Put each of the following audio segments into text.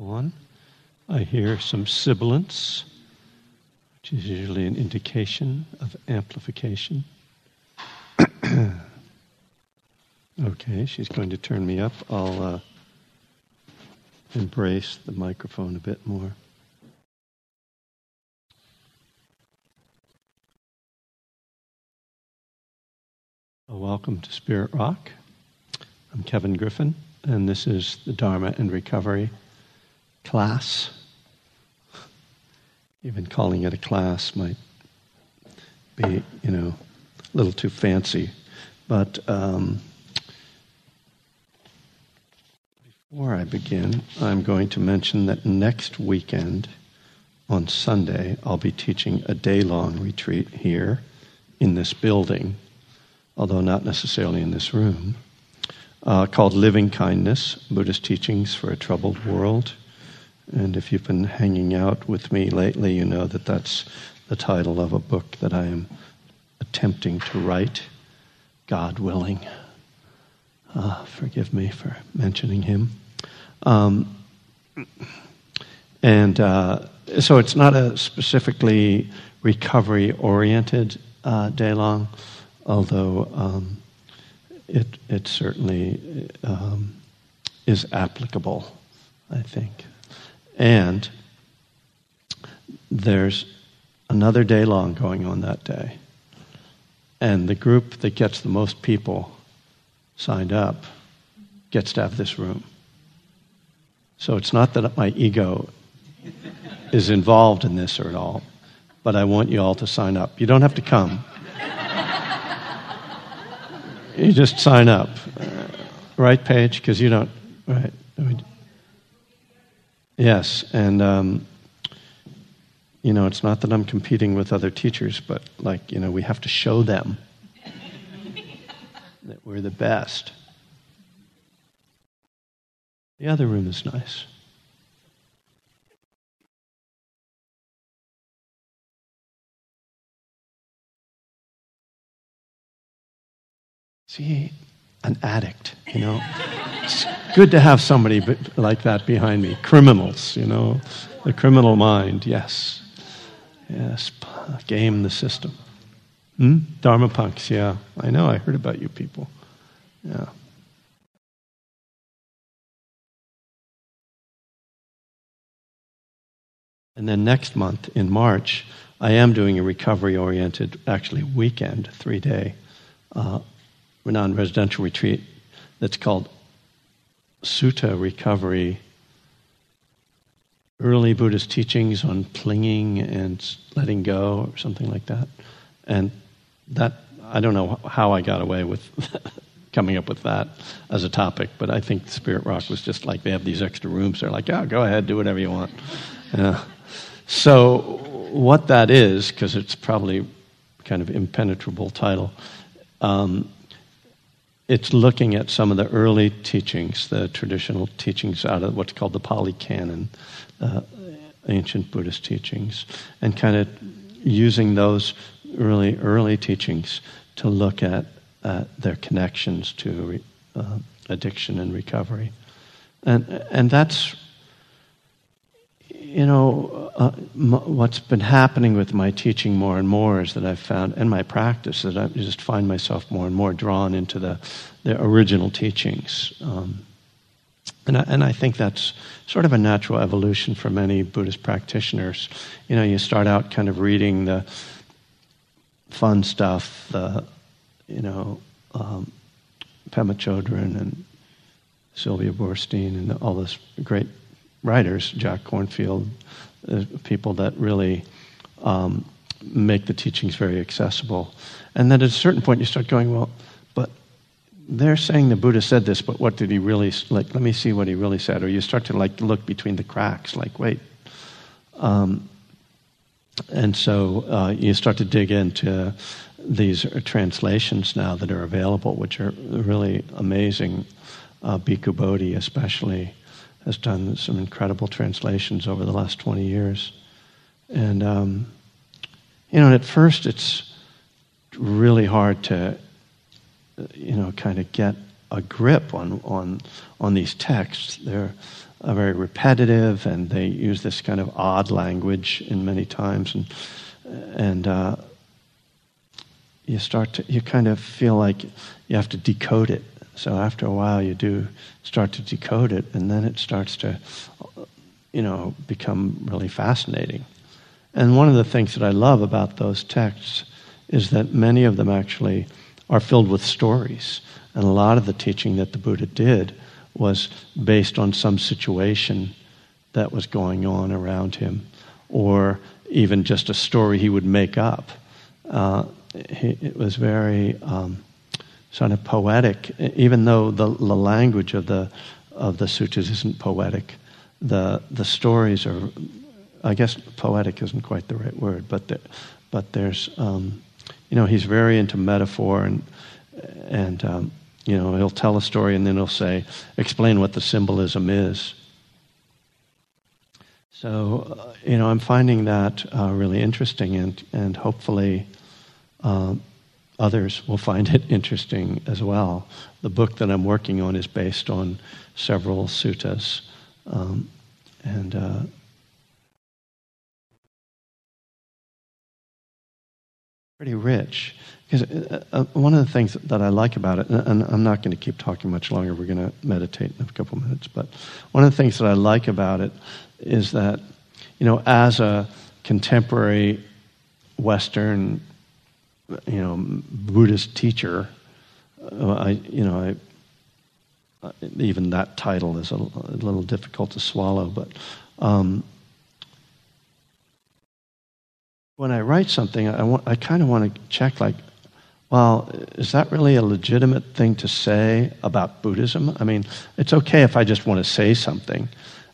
on. I hear some sibilance, which is usually an indication of amplification. okay, she's going to turn me up. I'll uh, embrace the microphone a bit more. Welcome to Spirit Rock. I'm Kevin Griffin, and this is the Dharma and Recovery class. Even calling it a class might be, you know, a little too fancy. But um, before I begin, I'm going to mention that next weekend, on Sunday, I'll be teaching a day long retreat here in this building, although not necessarily in this room, uh, called Living Kindness Buddhist Teachings for a Troubled World. And if you've been hanging out with me lately, you know that that's the title of a book that I am attempting to write, God willing. Uh, forgive me for mentioning him. Um, and uh, so it's not a specifically recovery oriented uh, day long, although um, it, it certainly um, is applicable, I think. And there's another day long going on that day. And the group that gets the most people signed up gets to have this room. So it's not that my ego is involved in this or at all, but I want you all to sign up. You don't have to come. you just sign up. Uh, right, Paige? Because you don't. Right. Yes, and um, you know, it's not that I'm competing with other teachers, but like, you know, we have to show them that we're the best. The other room is nice. See, an addict, you know. it's good to have somebody like that behind me. Criminals, you know, the criminal mind, yes. Yes, game the system. Hmm? Dharma punks, yeah. I know, I heard about you people. Yeah. And then next month, in March, I am doing a recovery oriented, actually, weekend, three day, uh, non residential retreat that's called Sutta Recovery Early Buddhist Teachings on Clinging and Letting Go, or something like that. And that, I don't know how I got away with coming up with that as a topic, but I think Spirit Rock was just like they have these extra rooms. They're like, yeah, go ahead, do whatever you want. Yeah. So, what that is, because it's probably kind of impenetrable title, um, it's looking at some of the early teachings, the traditional teachings out of what's called the Pali Canon, uh, ancient Buddhist teachings, and kind of using those really early teachings to look at uh, their connections to uh, addiction and recovery. And, and that's you know, uh, m- what's been happening with my teaching more and more is that I've found, and my practice, that I just find myself more and more drawn into the, the original teachings. Um, and, I, and I think that's sort of a natural evolution for many Buddhist practitioners. You know, you start out kind of reading the fun stuff, the, you know, um, Pema Chodron and Sylvia Boorstein and all this great writers, Jack Kornfield, uh, people that really um, make the teachings very accessible. And then at a certain point, you start going, well, but they're saying the Buddha said this, but what did he really, like, let me see what he really said. Or you start to, like, look between the cracks, like, wait. Um, and so uh, you start to dig into these translations now that are available, which are really amazing. Uh, Bhikkhu Bodhi, especially, has done some incredible translations over the last 20 years. And, um, you know, at first it's really hard to, you know, kind of get a grip on, on, on these texts. They're uh, very repetitive and they use this kind of odd language in many times. And, and uh, you start to, you kind of feel like you have to decode it. So after a while, you do start to decode it, and then it starts to, you know, become really fascinating. And one of the things that I love about those texts is that many of them actually are filled with stories. And a lot of the teaching that the Buddha did was based on some situation that was going on around him, or even just a story he would make up. Uh, he, it was very um, sort of poetic, even though the, the language of the of the sutras isn't poetic. The the stories are, I guess, poetic isn't quite the right word, but the, but there's, um, you know, he's very into metaphor and and um, you know he'll tell a story and then he'll say, explain what the symbolism is. So, uh, you know, I'm finding that uh, really interesting, and and hopefully. Uh, others will find it interesting as well. The book that I'm working on is based on several suttas, um, and uh, pretty rich. Because uh, uh, one of the things that I like about it, and I'm not going to keep talking much longer, we're going to meditate in a couple minutes, but one of the things that I like about it is that, you know, as a contemporary Western you know, Buddhist teacher, uh, I, you know, I, even that title is a, a, little difficult to swallow. But um, when I write something, I, want, I kind of want to check, like, well, is that really a legitimate thing to say about Buddhism? I mean, it's okay if I just want to say something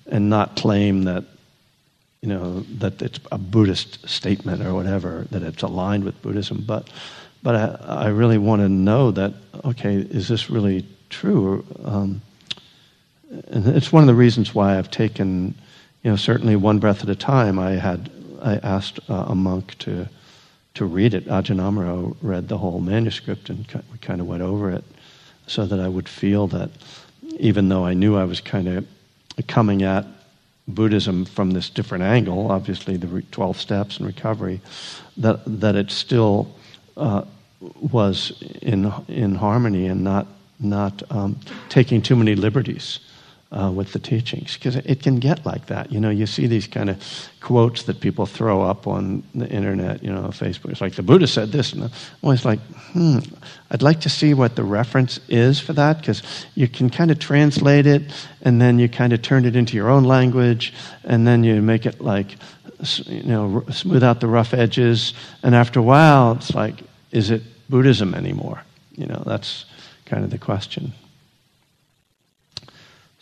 and not claim that you know, that it's a Buddhist statement or whatever, that it's aligned with Buddhism. But, but I, I really want to know that, okay, is this really true? Um, and it's one of the reasons why I've taken, you know, certainly one breath at a time. I had, I asked uh, a monk to, to read it. Ajahn Amaro read the whole manuscript and we kind of went over it so that I would feel that even though I knew I was kind of coming at Buddhism from this different angle, obviously the 12 steps and recovery, that, that it still uh, was in, in harmony and not, not um, taking too many liberties uh, with the teachings because it can get like that. You know, you see these kind of quotes that people throw up on the internet, you know, Facebook. It's like the Buddha said this, and I'm always like, hmm, I'd like to see what the reference is for that because you can kind of translate it and then you kind of turn it into your own language and then you make it like, you know, smooth out the rough edges, and after a while, it's like, is it Buddhism anymore? You know, that's kind of the question.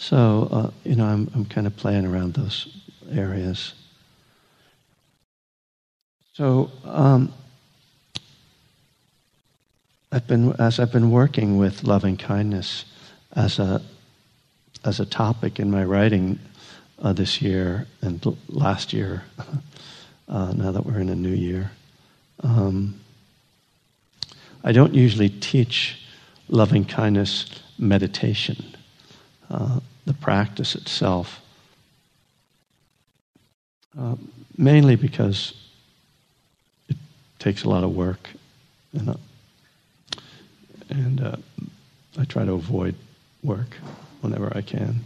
So, uh, you know, I'm, I'm kind of playing around those areas. So, um, I've been, as I've been working with loving kindness as a, as a topic in my writing uh, this year and last year, uh, now that we're in a new year, um, I don't usually teach loving kindness meditation. Uh, the practice itself. Uh, mainly because it takes a lot of work, and, uh, and uh, I try to avoid work whenever I can.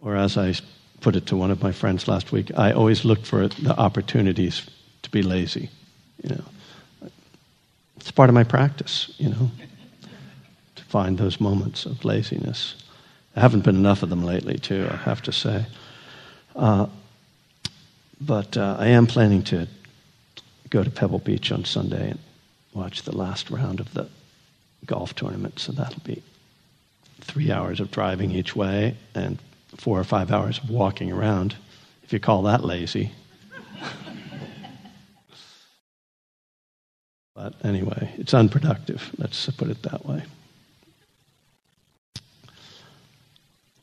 Or as I put it to one of my friends last week, I always look for the opportunities to be lazy. You know, it's part of my practice. You know find those moments of laziness. There haven't been enough of them lately, too, I have to say. Uh, but uh, I am planning to go to Pebble Beach on Sunday and watch the last round of the golf tournament. So that'll be three hours of driving each way and four or five hours of walking around, if you call that lazy. but anyway, it's unproductive. Let's put it that way.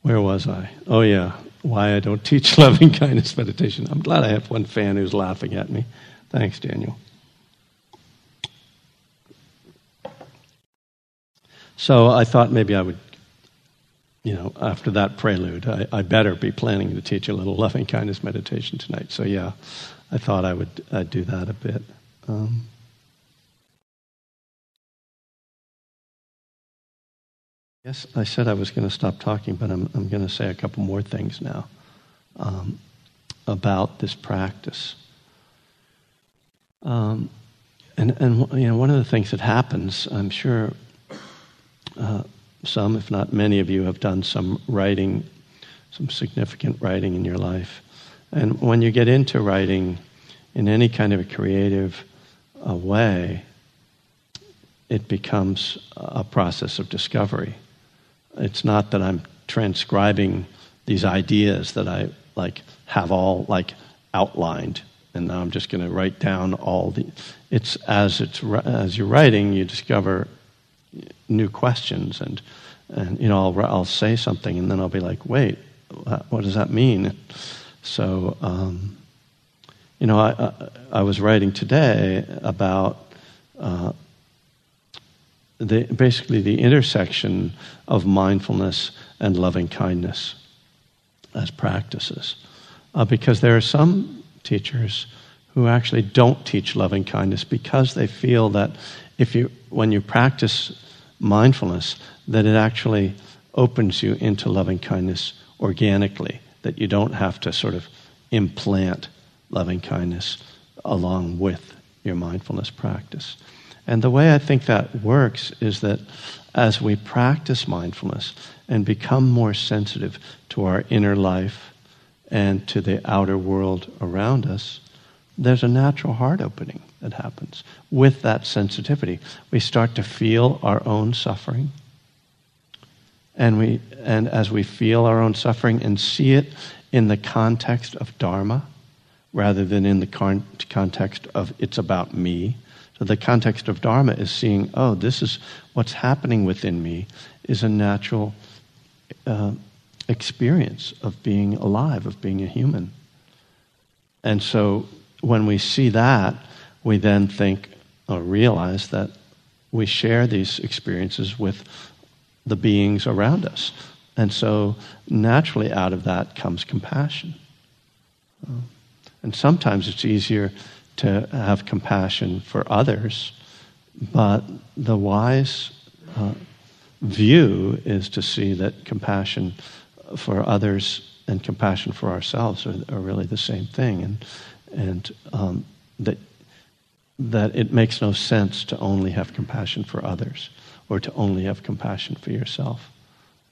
Where was I? Oh, yeah. Why I don't teach loving kindness meditation. I'm glad I have one fan who's laughing at me. Thanks, Daniel. So I thought maybe I would, you know, after that prelude, I, I better be planning to teach a little loving kindness meditation tonight. So yeah, I thought I would uh, do that a bit. Um, Yes, I said I was going to stop talking, but I'm, I'm going to say a couple more things now um, about this practice. Um, and, and you know, one of the things that happens, I'm sure uh, some, if not many of you, have done some writing, some significant writing in your life. And when you get into writing in any kind of a creative uh, way, it becomes a process of discovery. It's not that I'm transcribing these ideas that I like have all like outlined and now I'm just going to write down all the it's as it's as you're writing you discover new questions and and you know I'll I'll say something and then I'll be like wait what does that mean? So um, you know I, I, I was writing today about uh, the, basically the intersection of mindfulness and loving kindness as practices. Uh, because there are some teachers who actually don't teach loving kindness because they feel that if you, when you practice mindfulness, that it actually opens you into loving kindness organically, that you don't have to sort of implant loving kindness along with your mindfulness practice. And the way I think that works is that as we practice mindfulness and become more sensitive to our inner life and to the outer world around us, there's a natural heart opening that happens with that sensitivity. We start to feel our own suffering. And, we, and as we feel our own suffering and see it in the context of Dharma rather than in the con- context of it's about me, so the context of Dharma is seeing, oh, this is what's happening within me is a natural uh, experience of being alive, of being a human. And so when we see that, we then think or realize that we share these experiences with the beings around us. And so naturally out of that comes compassion. And sometimes it's easier to have compassion for others, but the wise uh, view is to see that compassion for others and compassion for ourselves are, are really the same thing, and and um, that that it makes no sense to only have compassion for others or to only have compassion for yourself.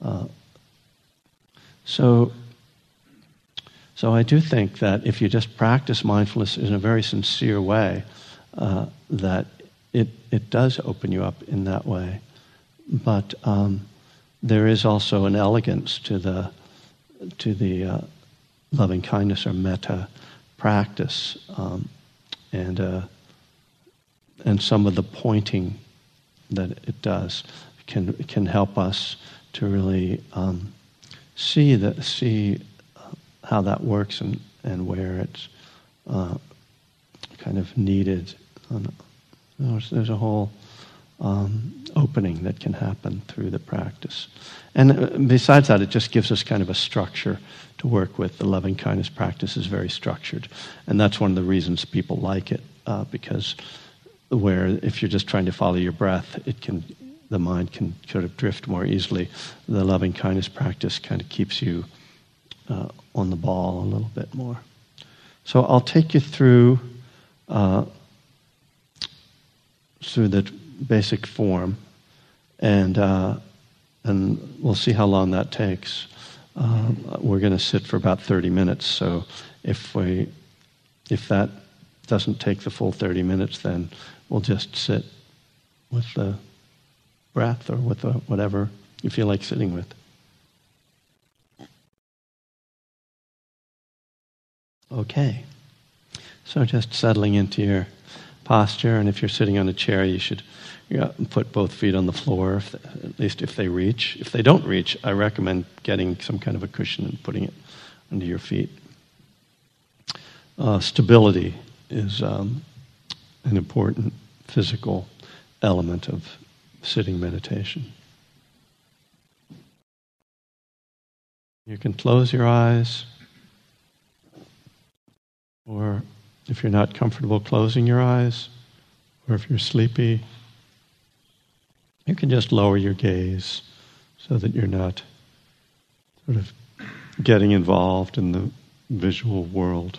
Uh, so so I do think that if you just practice mindfulness in a very sincere way, uh, that it, it does open you up in that way. But um, there is also an elegance to the, to the uh, loving kindness or metta practice. Um, and, uh, and some of the pointing that it does can, can help us to really um, see, the, see how that works and, and where it's uh, kind of needed. There's, there's a whole um, opening that can happen through the practice. And uh, besides that, it just gives us kind of a structure to work with. The loving kindness practice is very structured. And that's one of the reasons people like it, uh, because where if you're just trying to follow your breath, it can the mind can sort of drift more easily. The loving kindness practice kind of keeps you uh, on the ball a little bit more. So I'll take you through uh, through the basic form, and uh, and we'll see how long that takes. Uh, we're going to sit for about 30 minutes. So if we if that doesn't take the full 30 minutes, then we'll just sit with the breath or with the, whatever you feel like sitting with. okay. So just settling into your posture, and if you're sitting on a chair, you should put both feet on the floor, if, at least if they reach. If they don't reach, I recommend getting some kind of a cushion and putting it under your feet. Uh, stability is um, an important physical element of sitting meditation. You can close your eyes or if you're not comfortable closing your eyes, or if you're sleepy, you can just lower your gaze so that you're not sort of getting involved in the visual world.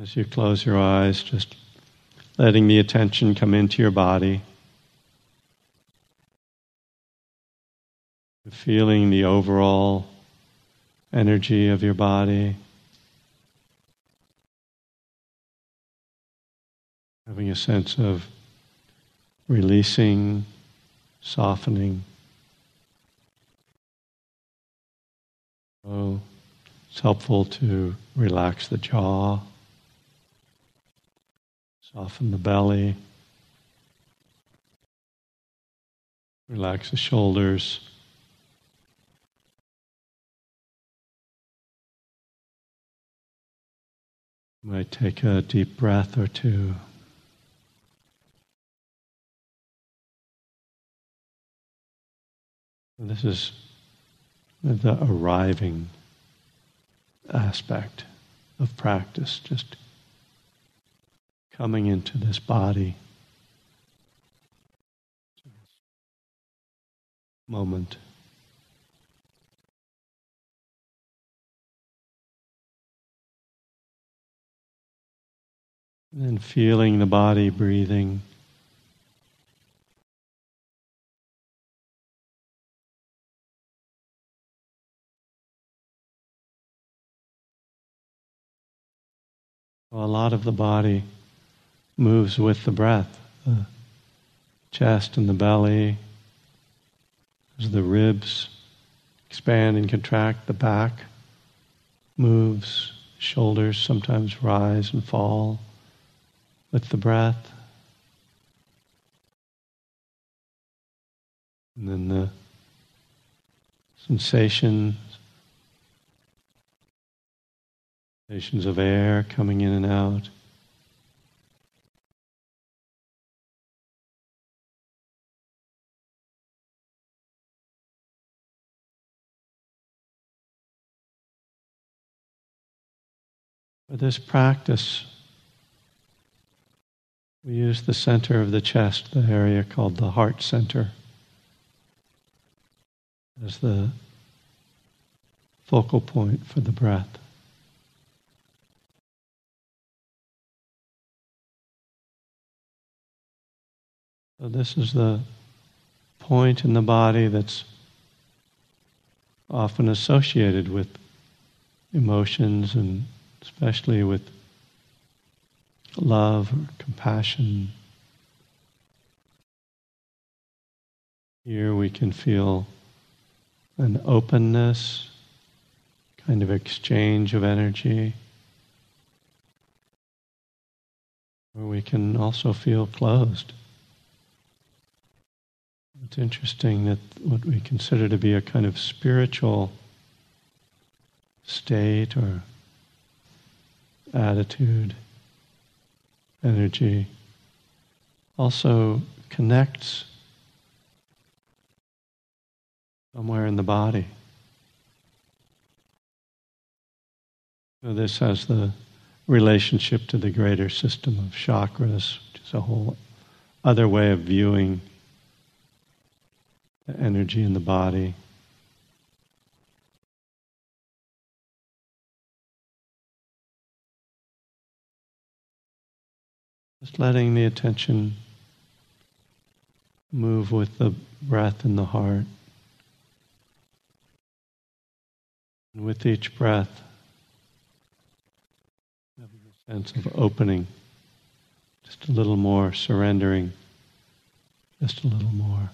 As you close your eyes, just letting the attention come into your body, feeling the overall energy of your body, having a sense of releasing, softening. So it's helpful to relax the jaw. Soften the belly. Relax the shoulders. Might take a deep breath or two. This is the arriving aspect of practice, just coming into this body. Moment. And feeling the body breathing. A lot of the body moves with the breath. The chest and the belly, as the ribs expand and contract, the back moves, shoulders sometimes rise and fall with the breath. And then the sensations, sensations of air coming in and out. For this practice, we use the center of the chest, the area called the heart center, as the focal point for the breath. So, this is the point in the body that's often associated with emotions and especially with love or compassion. Here we can feel an openness, kind of exchange of energy. Or we can also feel closed. It's interesting that what we consider to be a kind of spiritual state or attitude, energy, also connects somewhere in the body. So this has the relationship to the greater system of chakras, which is a whole other way of viewing the energy in the body. Just letting the attention move with the breath in the heart. And with each breath, having a sense of opening, just a little more, surrendering, just a little more.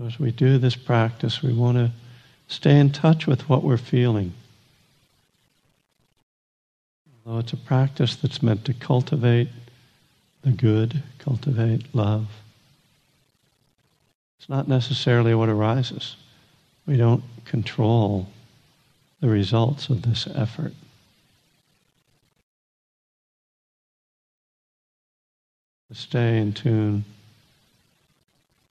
As we do this practice, we want to Stay in touch with what we're feeling. Although it's a practice that's meant to cultivate the good, cultivate love, it's not necessarily what arises. We don't control the results of this effort. Stay in tune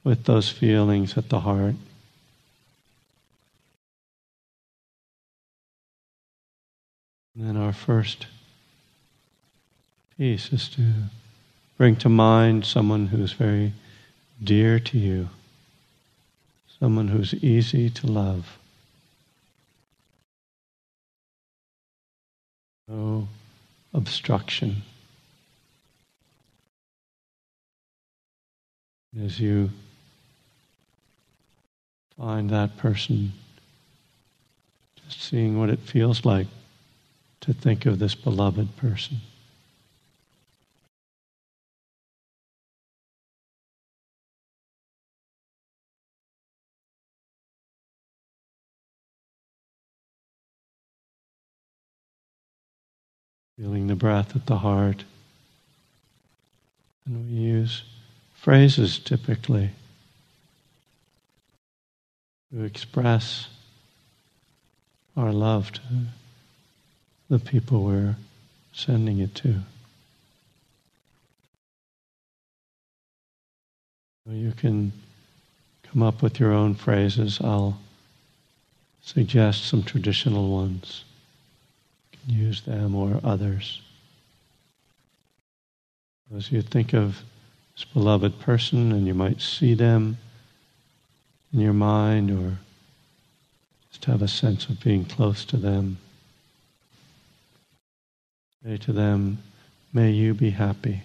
with those feelings at the heart. And then our first piece is to bring to mind someone who's very dear to you, someone who's easy to love. No obstruction. As you find that person, just seeing what it feels like to think of this beloved person. Feeling the breath at the heart. And we use phrases typically to express our love to the people we're sending it to. You can come up with your own phrases. I'll suggest some traditional ones. You can use them or others. As you think of this beloved person and you might see them in your mind or just have a sense of being close to them. Say to them, may you be happy.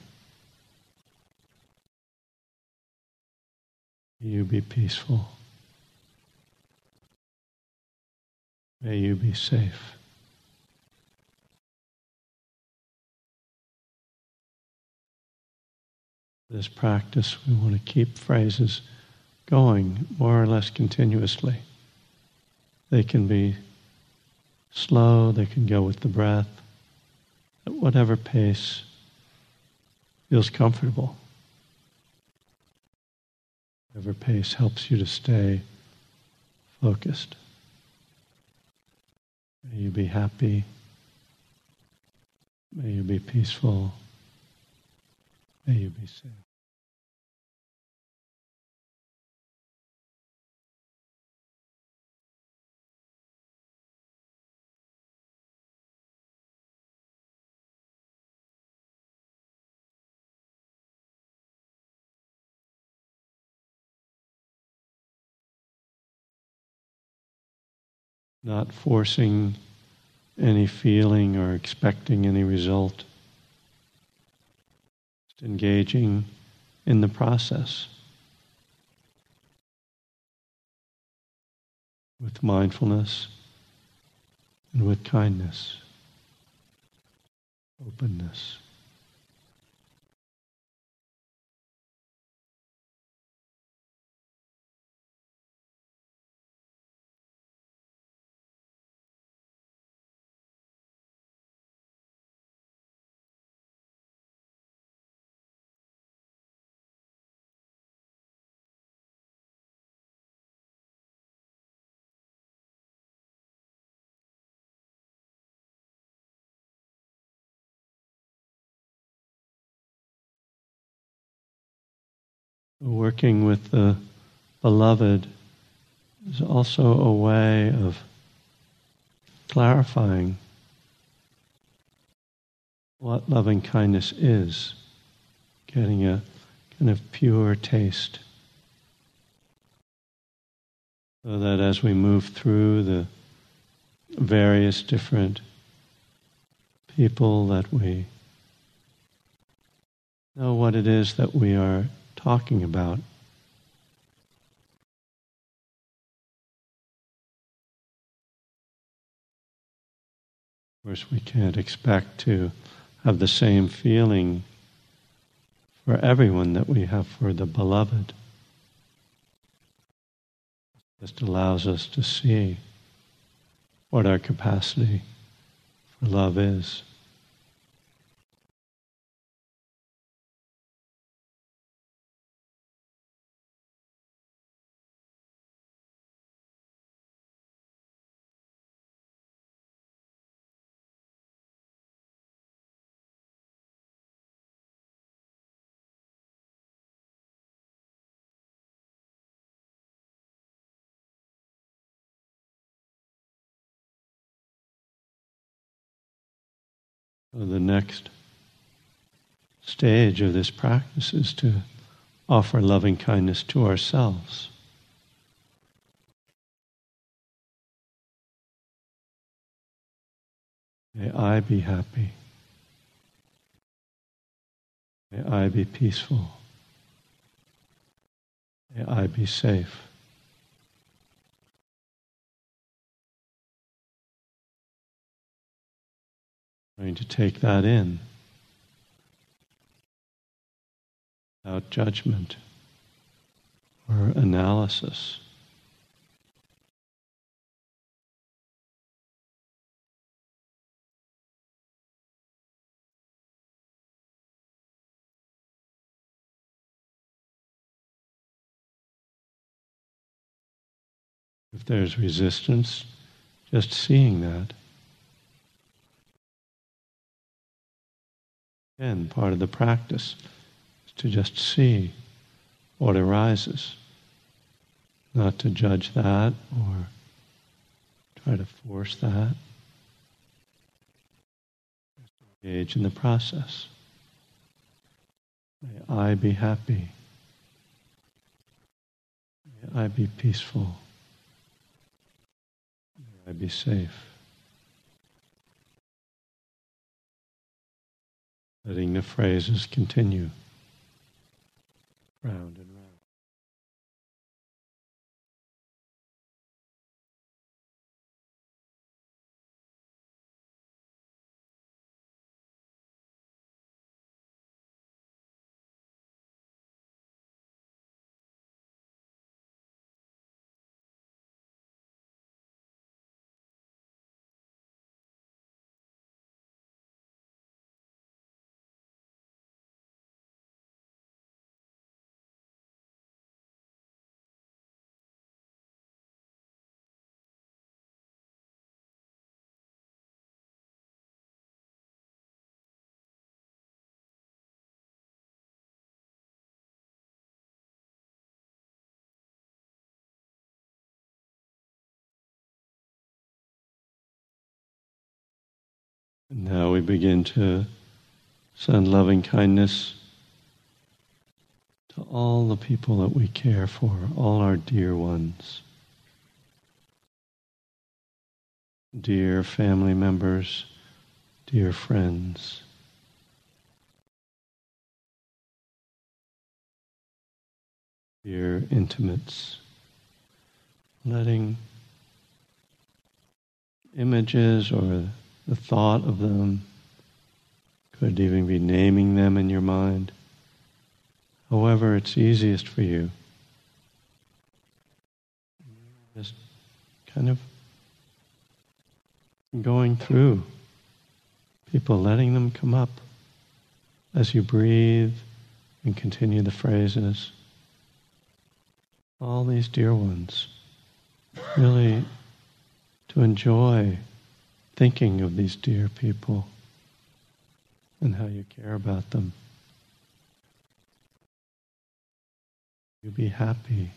May you be peaceful. May you be safe. This practice, we want to keep phrases going more or less continuously. They can be slow, they can go with the breath, at whatever pace feels comfortable. Whatever pace helps you to stay focused. May you be happy. May you be peaceful. May you be safe. Not forcing any feeling or expecting any result. Just engaging in the process with mindfulness and with kindness, openness. Working with the beloved is also a way of clarifying what loving kindness is, getting a kind of pure taste. So that as we move through the various different people that we know what it is that we are talking about. Of course, we can't expect to have the same feeling for everyone that we have for the beloved. Just allows us to see what our capacity for love is. The next stage of this practice is to offer loving kindness to ourselves. May I be happy. May I be peaceful. May I be safe. Trying to take that in without judgment or analysis. If there's resistance, just seeing that. Again, part of the practice is to just see what arises, not to judge that or try to force that. Just engage in the process. May I be happy. May I be peaceful. May I be safe. Letting the phrases continue. Round and Now we begin to send loving kindness to all the people that we care for, all our dear ones. Dear family members, dear friends. Dear intimates, letting images or the thought of them, could even be naming them in your mind. However, it's easiest for you. Just kind of going through people, letting them come up as you breathe and continue the phrases. All these dear ones, really to enjoy thinking of these dear people and how you care about them. you'll be happy.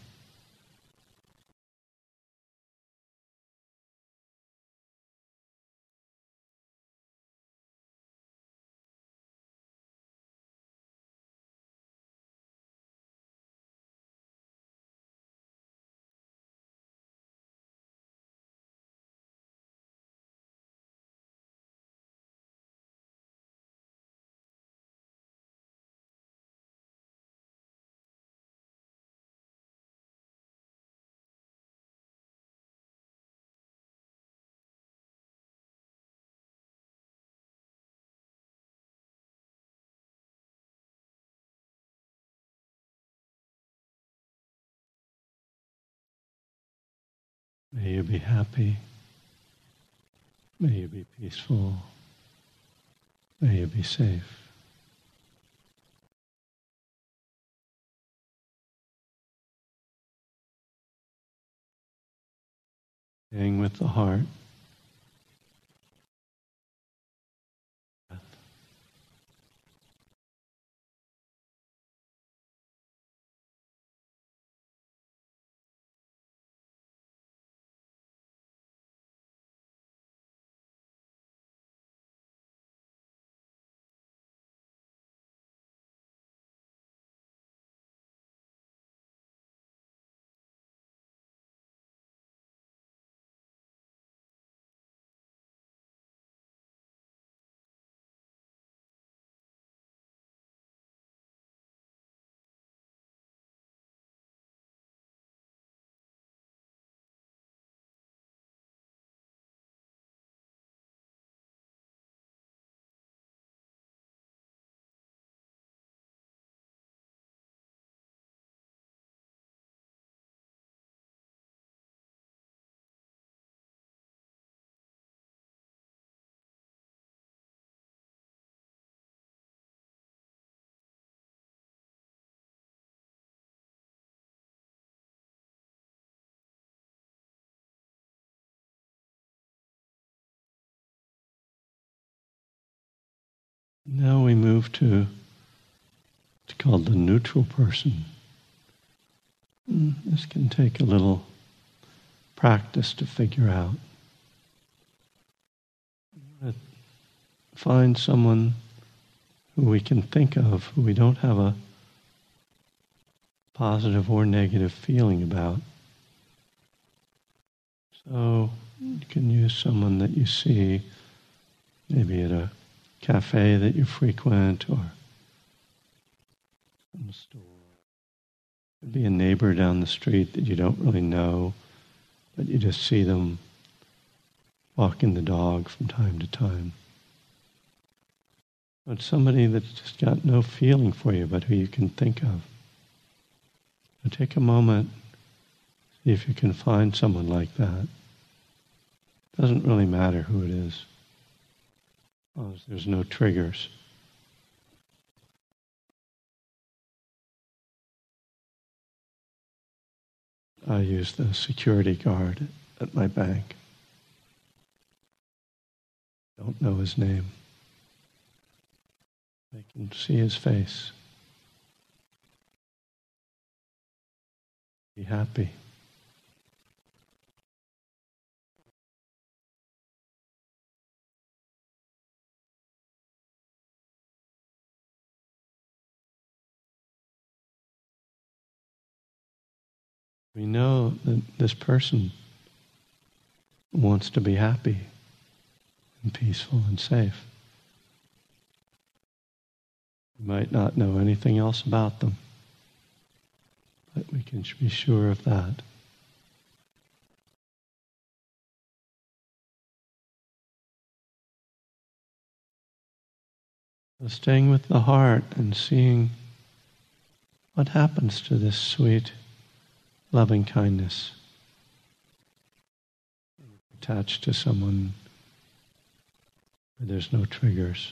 May you be happy. May you be peaceful. May you be safe. Staying with the heart. Now we move to it's called the neutral person. Hmm, this can take a little practice to figure out. Find someone who we can think of, who we don't have a positive or negative feeling about. So you can use someone that you see maybe at a cafe that you frequent or store. It could be a neighbor down the street that you don't really know, but you just see them walking the dog from time to time. But somebody that's just got no feeling for you, but who you can think of. So take a moment, see if you can find someone like that. Doesn't really matter who it is, as there's no triggers. I use the security guard at my bank. Don't know his name. I can see his face. Be happy. We know that this person wants to be happy and peaceful and safe. We might not know anything else about them, but we can be sure of that. So staying with the heart and seeing what happens to this sweet, loving kindness attached to someone where there's no triggers.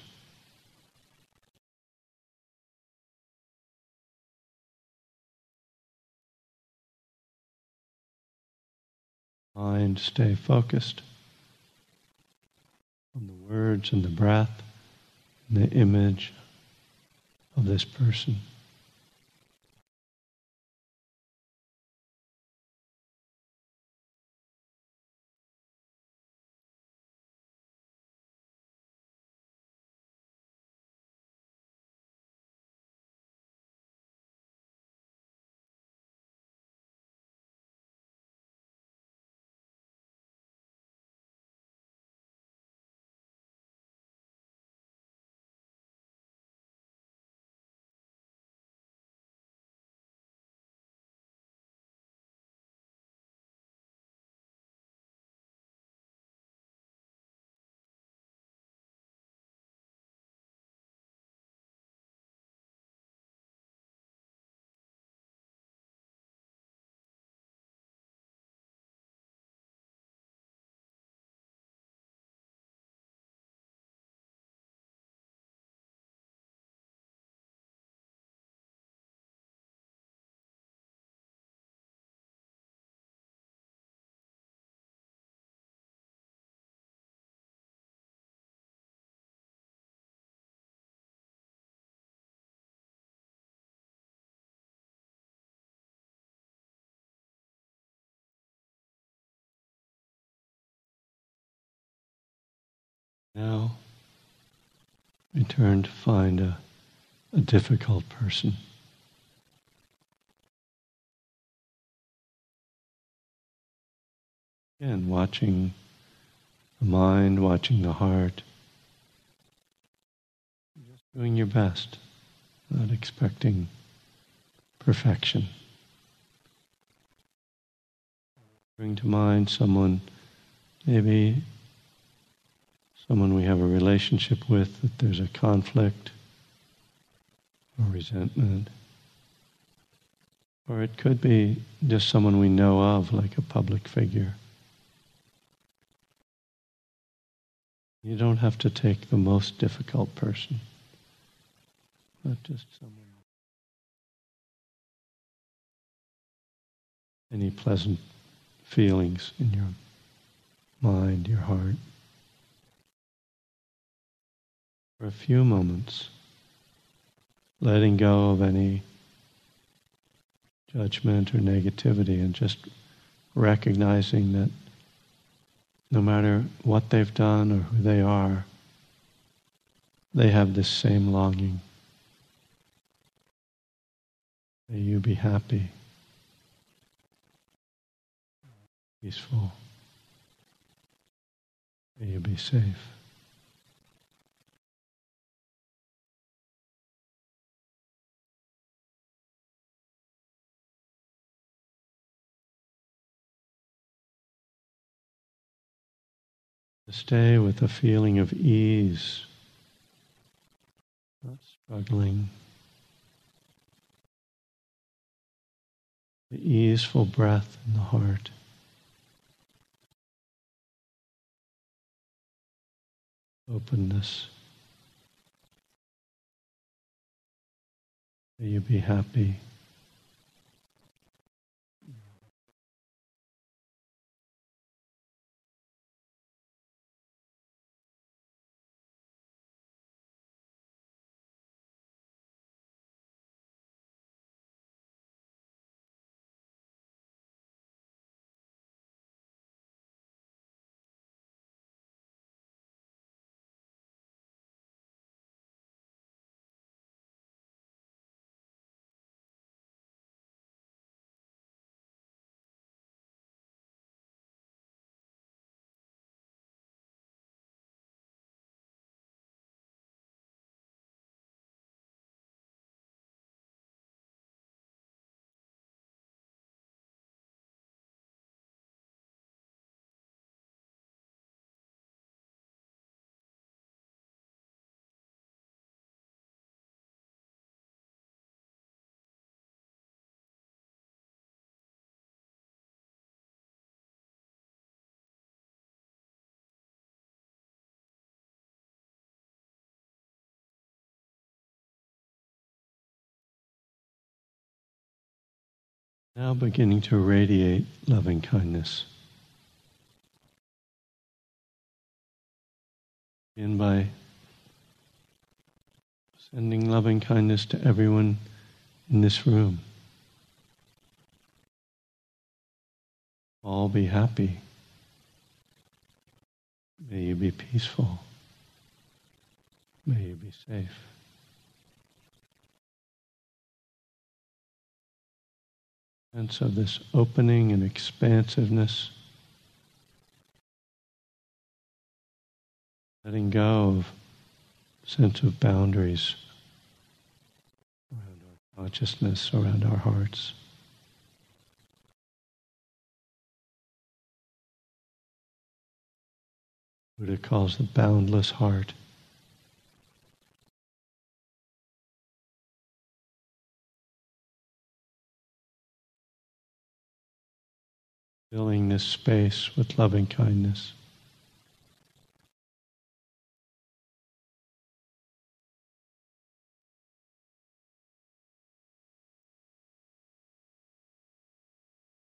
mind stay focused on the words and the breath and the image of this person. Now, we turn to find a, a difficult person. Again, watching the mind, watching the heart, just doing your best, not expecting perfection. Bring to mind someone maybe someone we have a relationship with, that there's a conflict or resentment. Or it could be just someone we know of, like a public figure. You don't have to take the most difficult person, but just someone. Any pleasant feelings in your mind, your heart. For a few moments, letting go of any judgment or negativity and just recognizing that no matter what they've done or who they are, they have this same longing. May you be happy, peaceful. May you be safe. Stay with a feeling of ease, not struggling. The easeful breath in the heart. Openness. May you be happy. Now beginning to radiate loving kindness. Begin by sending loving kindness to everyone in this room. All be happy. May you be peaceful. May you be safe. Sense of this opening and expansiveness, letting go of sense of boundaries around our consciousness, around our hearts. Buddha calls the boundless heart. Filling this space with loving kindness.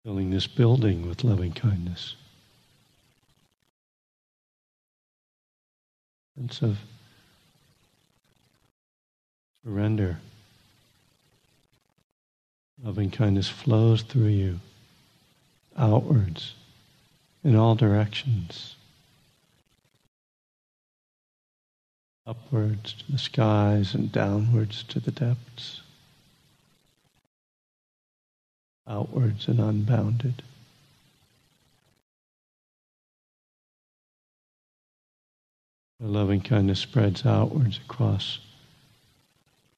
Filling this building with loving kindness. Sense of surrender. Loving kindness flows through you outwards in all directions. Upwards to the skies and downwards to the depths. Outwards and unbounded. The loving kindness spreads outwards across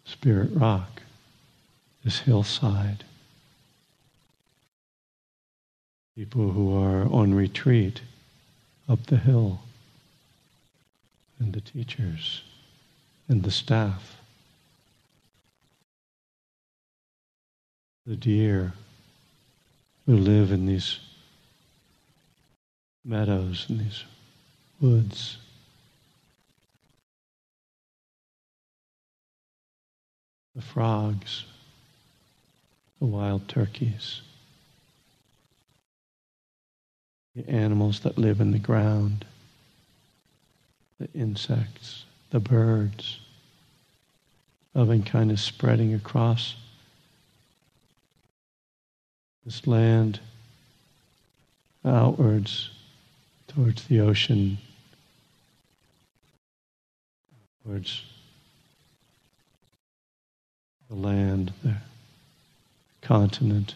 Spirit Rock, this hillside people who are on retreat up the hill, and the teachers, and the staff, the deer who live in these meadows and these woods. The frogs, the wild turkeys the animals that live in the ground, the insects, the birds, loving kindness spreading across this land outwards towards the ocean, towards the land, the continent.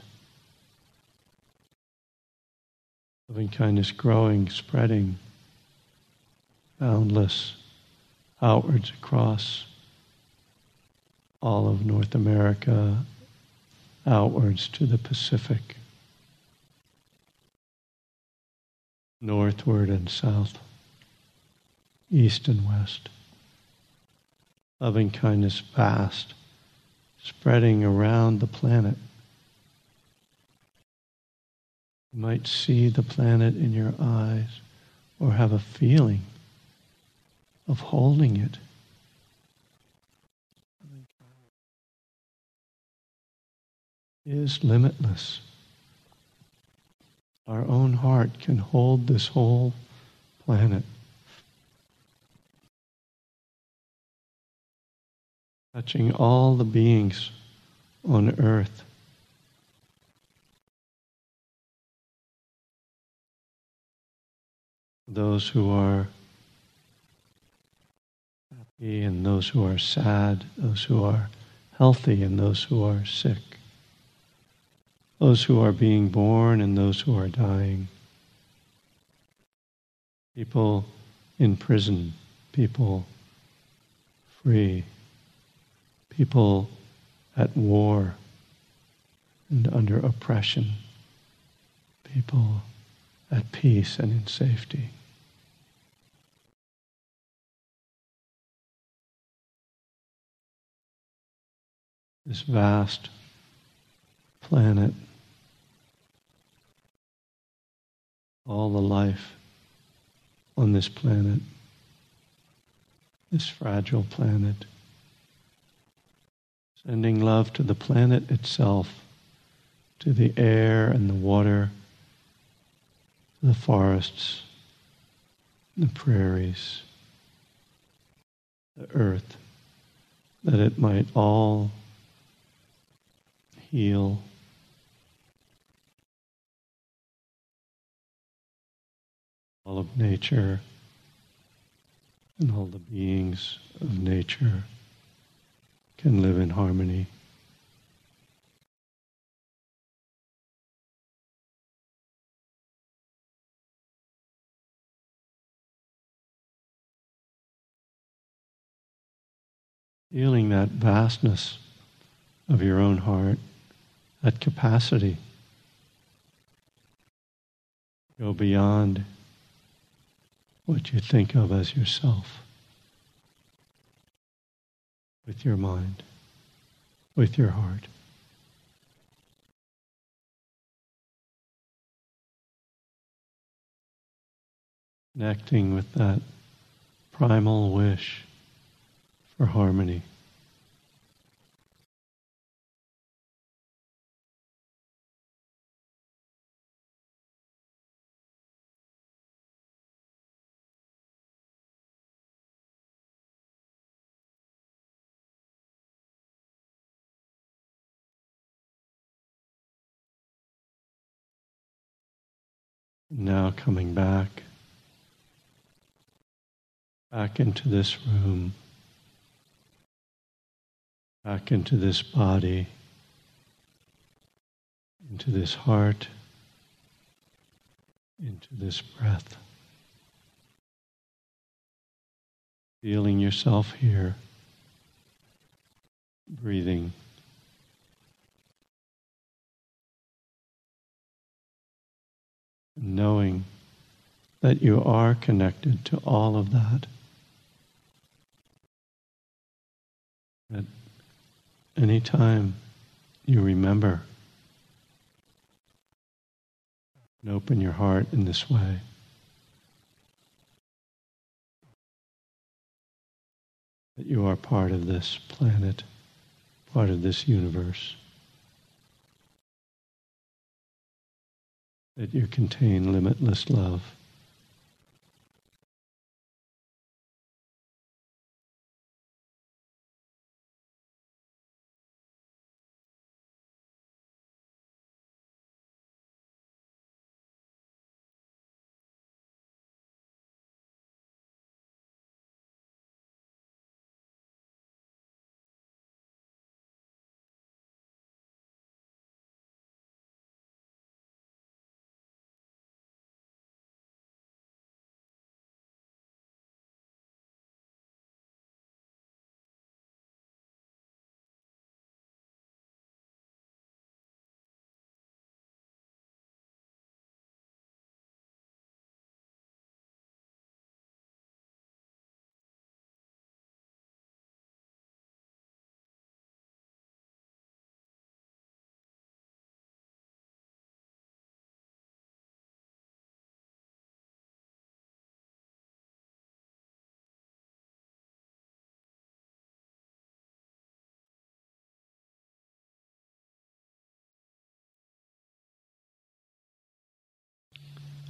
Loving kindness growing, spreading, boundless, outwards across all of North America, outwards to the Pacific, northward and south, east and west. Loving kindness vast, spreading around the planet. You might see the planet in your eyes or have a feeling of holding it. Is limitless. Our own heart can hold this whole planet. Touching all the beings on earth. Those who are happy and those who are sad, those who are healthy and those who are sick, those who are being born and those who are dying, people in prison, people free, people at war and under oppression, people at peace and in safety. This vast planet, all the life on this planet, this fragile planet, sending love to the planet itself, to the air and the water the forests, the prairies, the earth, that it might all heal. All of nature and all the beings of nature can live in harmony. Feeling that vastness of your own heart, that capacity. Go beyond what you think of as yourself with your mind, with your heart. Connecting with that primal wish for harmony. Now coming back, back into this room back into this body, into this heart, into this breath. Feeling yourself here, breathing. Knowing that you are connected to all of that. That anytime you remember. And open your heart in this way, that you are part of this planet, part of this universe, that you contain limitless love.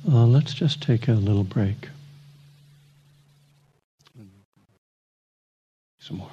Uh, let's just take a little break. Some more.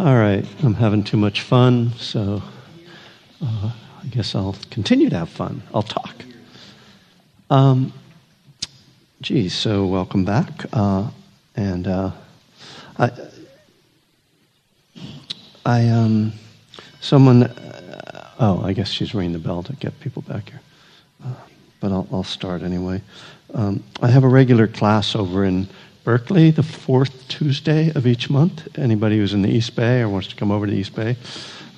All right, I'm having too much fun, so uh, I guess I'll continue to have fun. I'll talk. Um, geez, so welcome back. Uh, and uh, I, I, um, someone, uh, oh, I guess she's ringing the bell to get people back here. Uh, but I'll, I'll, start anyway. Um, I have a regular class over in Berkeley the fourth Tuesday of each month. Anybody who's in the East Bay or wants to come over to the East Bay,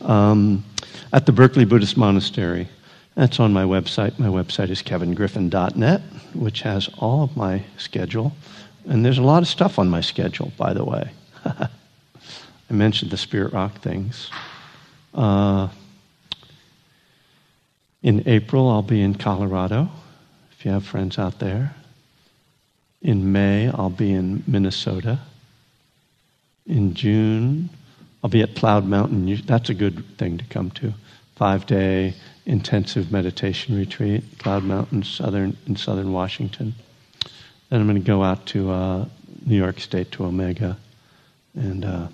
um, at the Berkeley Buddhist Monastery. That's on my website. My website is kevingriffin.net, which has all of my schedule. And there's a lot of stuff on my schedule, by the way. I mentioned the Spirit Rock things. Uh, in April, I'll be in Colorado, if you have friends out there. In May, I'll be in Minnesota. In June, I'll be at Cloud Mountain. That's a good thing to come to. Five day intensive meditation retreat, Cloud Mountain, southern in southern Washington. Then I'm going to go out to uh, New York State to Omega, and uh,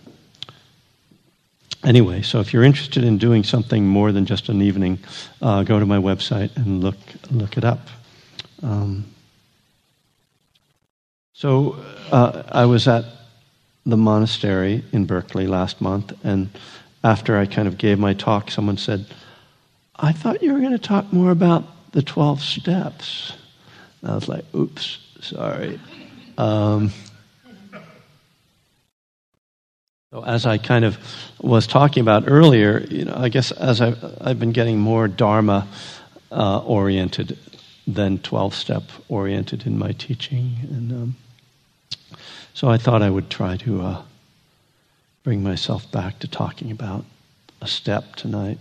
anyway. So if you're interested in doing something more than just an evening, uh, go to my website and look look it up. Um, so uh, I was at the monastery in Berkeley last month, and after I kind of gave my talk, someone said, I thought you were going to talk more about the 12 steps. And I was like, oops, sorry. Um, so as I kind of was talking about earlier, you know, I guess as I've, I've been getting more Dharma uh, oriented than 12 step oriented in my teaching. And um, so I thought I would try to uh, bring myself back to talking about a step tonight.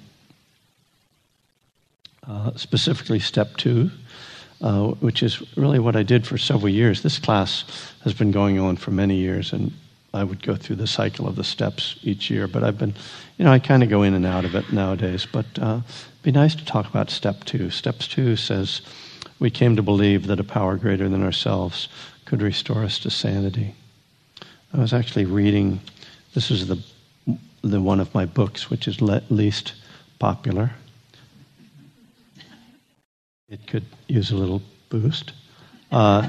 Uh, specifically, step two, uh, which is really what I did for several years. This class has been going on for many years, and I would go through the cycle of the steps each year. But I've been, you know, I kind of go in and out of it nowadays. But uh, it'd be nice to talk about step two. Step two says, We came to believe that a power greater than ourselves could restore us to sanity. I was actually reading, this is the, the one of my books which is le- least popular. It could use a little boost. Uh,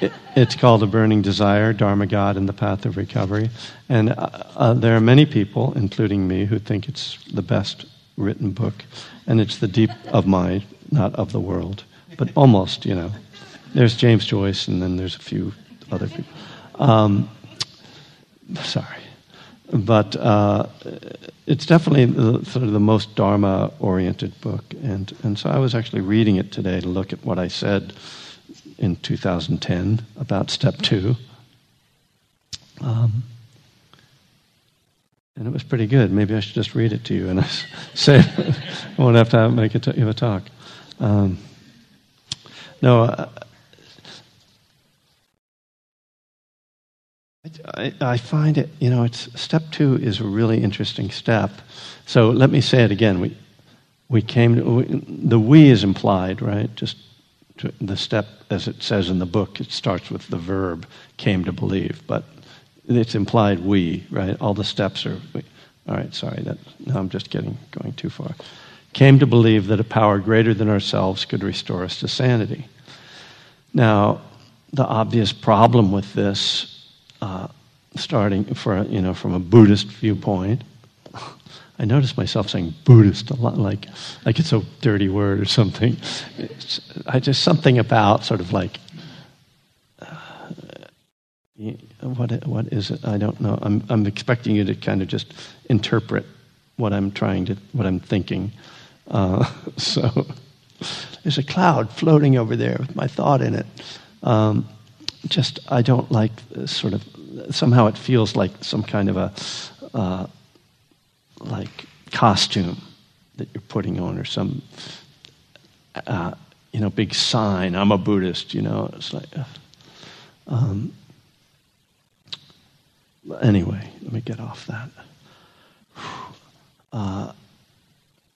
it, it's called A Burning Desire Dharma God and the Path of Recovery. And uh, uh, there are many people, including me, who think it's the best written book. And it's the deep of mind, not of the world, but almost, you know. There's James Joyce, and then there's a few other people. Um, sorry. But uh, it's definitely the, sort of the most Dharma oriented book. And, and so I was actually reading it today to look at what I said in 2010 about step two. Um, and it was pretty good. Maybe I should just read it to you and I say I won't have to make it give a talk. Um, no, I, I, find it, you know, it's step two is a really interesting step. So let me say it again. We, we came, to, we, the we is implied, right? Just to, the step, as it says in the book, it starts with the verb came to believe, but it's implied we, right? All the steps are, we. all right, sorry, that, now I'm just getting, going too far. Came to believe that a power greater than ourselves could restore us to sanity. Now, the obvious problem with this uh, starting for you know from a Buddhist viewpoint. I notice myself saying Buddhist a lot, like like it's a dirty word or something. It's, I just something about sort of like uh, what what is it? I don't know. I'm I'm expecting you to kind of just interpret what I'm trying to what I'm thinking. Uh, so there's a cloud floating over there with my thought in it. Um, just I don't like sort of somehow it feels like some kind of a uh, like costume that you're putting on or some uh, you know big sign I'm a Buddhist you know it's like uh, um, anyway let me get off that uh,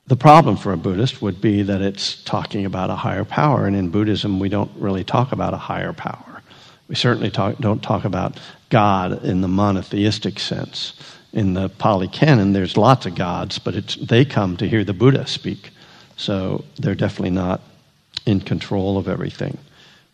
the problem for a Buddhist would be that it's talking about a higher power, and in Buddhism, we don't really talk about a higher power. We certainly talk, don't talk about God in the monotheistic sense. in the Pali Canon, there's lots of gods, but they come to hear the Buddha speak. So they're definitely not in control of everything.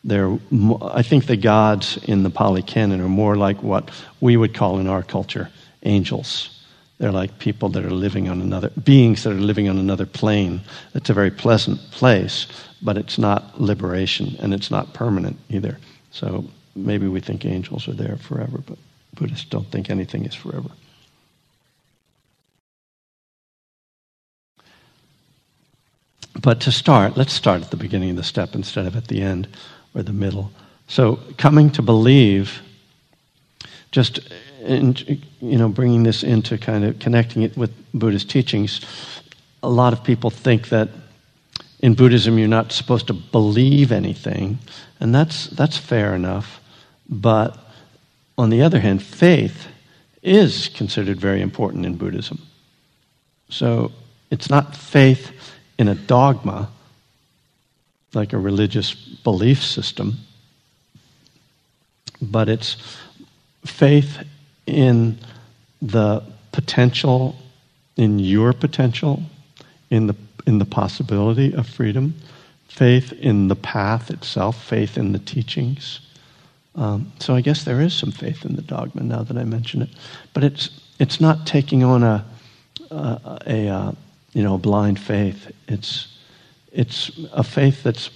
They're, I think the gods in the Pali Canon are more like what we would call in our culture angels. They're like people that are living on another, beings that are living on another plane. It's a very pleasant place, but it's not liberation and it's not permanent either. So maybe we think angels are there forever, but Buddhists don't think anything is forever. But to start, let's start at the beginning of the step instead of at the end or the middle. So, coming to believe, just in, you know, bringing this into kind of connecting it with Buddhist teachings, a lot of people think that in Buddhism you're not supposed to believe anything, and that's that's fair enough. But on the other hand, faith is considered very important in Buddhism. So it's not faith in a dogma, like a religious belief system, but it's faith in the potential, in your potential, in the, in the possibility of freedom, faith in the path itself, faith in the teachings. Um, so I guess there is some faith in the dogma now that I mention it, but it's it's not taking on a a, a, a you know blind faith. It's it's a faith that's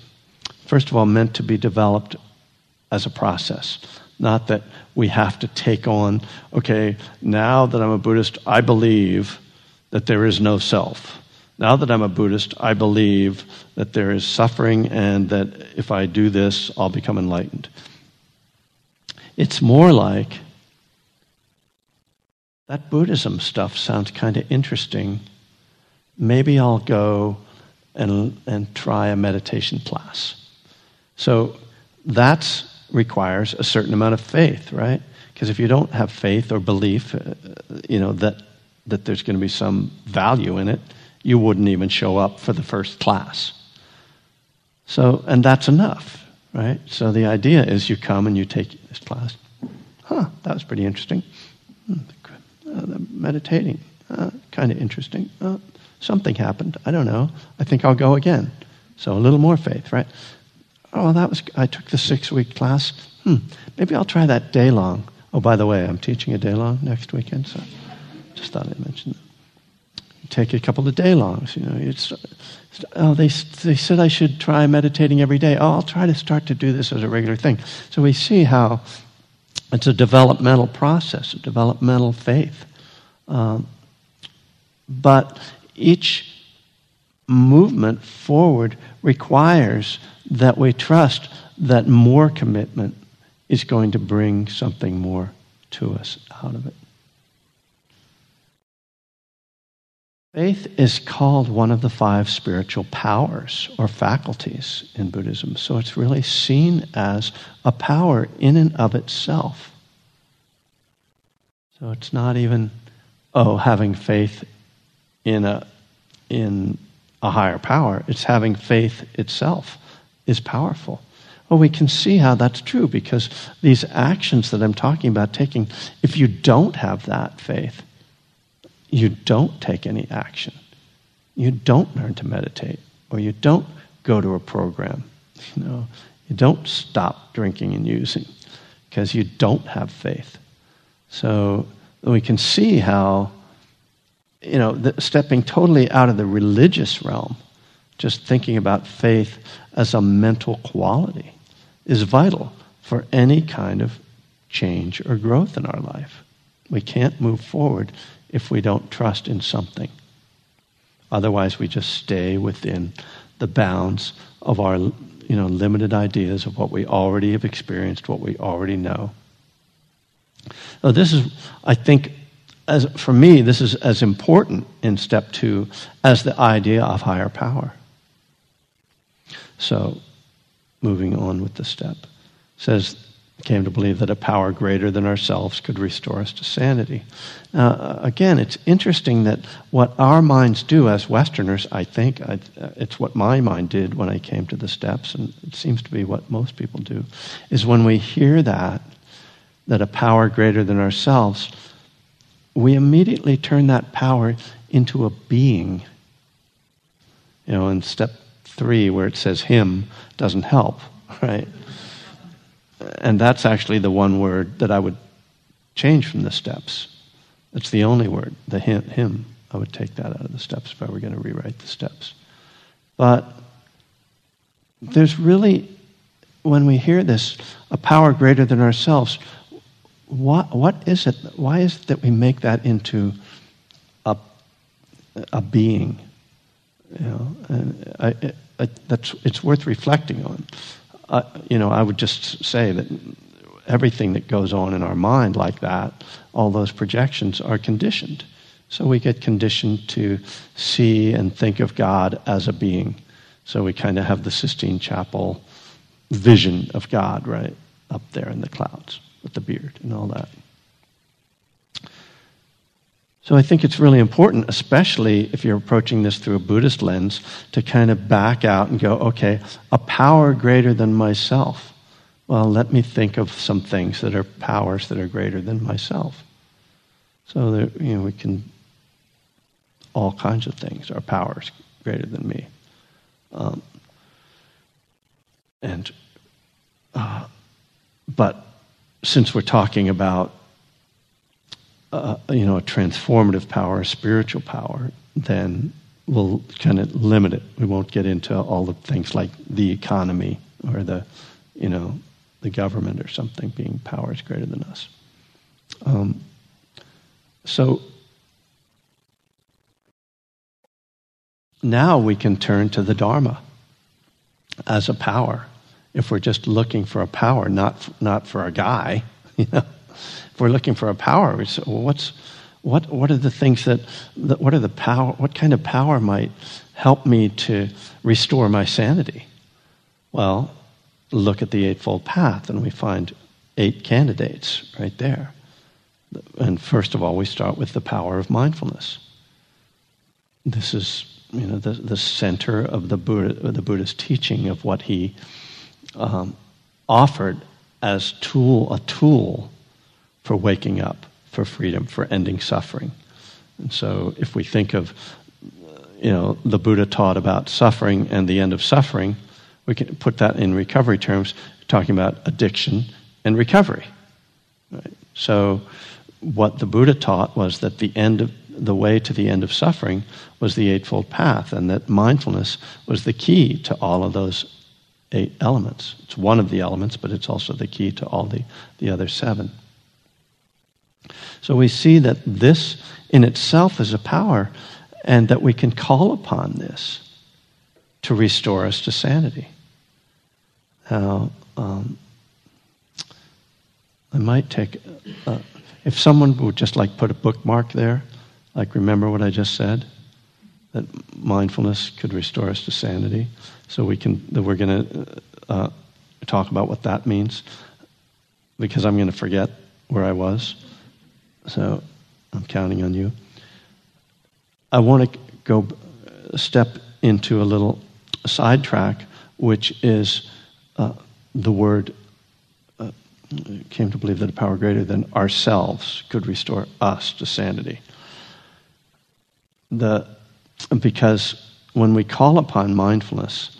first of all meant to be developed as a process, not that we have to take on. Okay, now that I'm a Buddhist, I believe that there is no self. Now that I'm a Buddhist, I believe that there is suffering and that if I do this, I'll become enlightened. It's more like that Buddhism stuff sounds kind of interesting. Maybe I'll go and, and try a meditation class. So that requires a certain amount of faith, right? Because if you don't have faith or belief, uh, you know, that, that there's going to be some value in it, you wouldn't even show up for the first class. So, and that's enough right? So the idea is you come and you take this class. Huh, that was pretty interesting. Hmm, uh, meditating, uh, kind of interesting. Uh, something happened. I don't know. I think I'll go again. So a little more faith, right? Oh, that was. I took the six-week class. Hmm, maybe I'll try that day long. Oh, by the way, I'm teaching a day long next weekend, so just thought I'd mention that take a couple of day longs. You know, it's, oh, they, they said I should try meditating every day. Oh, I'll try to start to do this as a regular thing. So we see how it's a developmental process, a developmental faith. Um, but each movement forward requires that we trust that more commitment is going to bring something more to us out of it. Faith is called one of the five spiritual powers or faculties in Buddhism. So it's really seen as a power in and of itself. So it's not even, oh, having faith in a, in a higher power. It's having faith itself is powerful. Well, we can see how that's true because these actions that I'm talking about taking, if you don't have that faith, you don't take any action. You don't learn to meditate, or you don't go to a program. You know, you don't stop drinking and using because you don't have faith. So we can see how, you know, the, stepping totally out of the religious realm, just thinking about faith as a mental quality is vital for any kind of change or growth in our life. We can't move forward if we don't trust in something. Otherwise, we just stay within the bounds of our you know, limited ideas of what we already have experienced, what we already know. Now, this is, I think, as, for me, this is as important in step two as the idea of higher power. So, moving on with the step, says came to believe that a power greater than ourselves could restore us to sanity. Uh, again, it's interesting that what our minds do as Westerners, I think, I, uh, it's what my mind did when I came to the steps, and it seems to be what most people do, is when we hear that, that a power greater than ourselves, we immediately turn that power into a being. You know, in step three, where it says him, doesn't help, right? And that's actually the one word that I would change from the steps. That's the only word, the him, him. I would take that out of the steps if I were going to rewrite the steps. But there's really, when we hear this, a power greater than ourselves, what, what is it? Why is it that we make that into a, a being? You know, and I, I, that's, it's worth reflecting on. You know, I would just say that everything that goes on in our mind like that, all those projections are conditioned. So we get conditioned to see and think of God as a being. So we kind of have the Sistine Chapel vision of God, right, up there in the clouds with the beard and all that. So I think it's really important, especially if you're approaching this through a Buddhist lens, to kind of back out and go, okay, a power greater than myself. Well, let me think of some things that are powers that are greater than myself. So that you know, we can all kinds of things are powers greater than me. Um, and uh, but since we're talking about uh, you know a transformative power, a spiritual power, then we'll kind of limit it. We won't get into all the things like the economy or the you know the government or something being powers greater than us. Um, so now we can turn to the Dharma as a power if we're just looking for a power, not, not for a guy. You know? If we're looking for a power, we say, well, what's, what, what are the things that, that, what are the power, what kind of power might help me to restore my sanity? Well, look at the Eightfold Path, and we find eight candidates right there. And first of all, we start with the power of mindfulness. This is, you know, the, the center of the Buddha, the Buddha's teaching of what he um, offered as tool, a tool for waking up, for freedom, for ending suffering. And so if we think of, you know, the Buddha taught about suffering and the end of suffering, we can put that in recovery terms, talking about addiction and recovery. Right? So what the Buddha taught was that the end of the way to the end of suffering was the Eightfold Path, and that mindfulness was the key to all of those eight elements. It's one of the elements, but it's also the key to all the, the other seven. So we see that this in itself is a power, and that we can call upon this to restore us to sanity. Now, um, I might take, uh, if someone would just like put a bookmark there, like remember what I just said, that mindfulness could restore us to sanity. So we can, that we're going to uh, talk about what that means, because I'm going to forget where I was. So I'm counting on you. I want to go step into a little sidetrack, which is uh, the word uh, came to believe that a power greater than ourselves could restore us to sanity. The, because when we call upon mindfulness,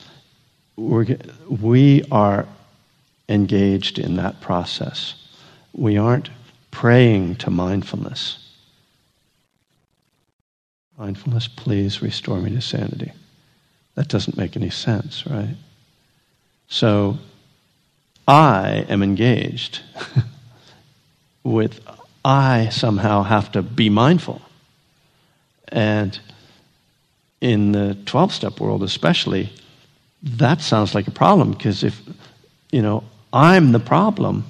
we're, we are engaged in that process. We aren't praying to mindfulness. Mindfulness, please restore me to sanity. That doesn't make any sense, right? So I am engaged with, I somehow have to be mindful. And in the 12 step world, especially, that sounds like a problem because if, you know, I'm the problem,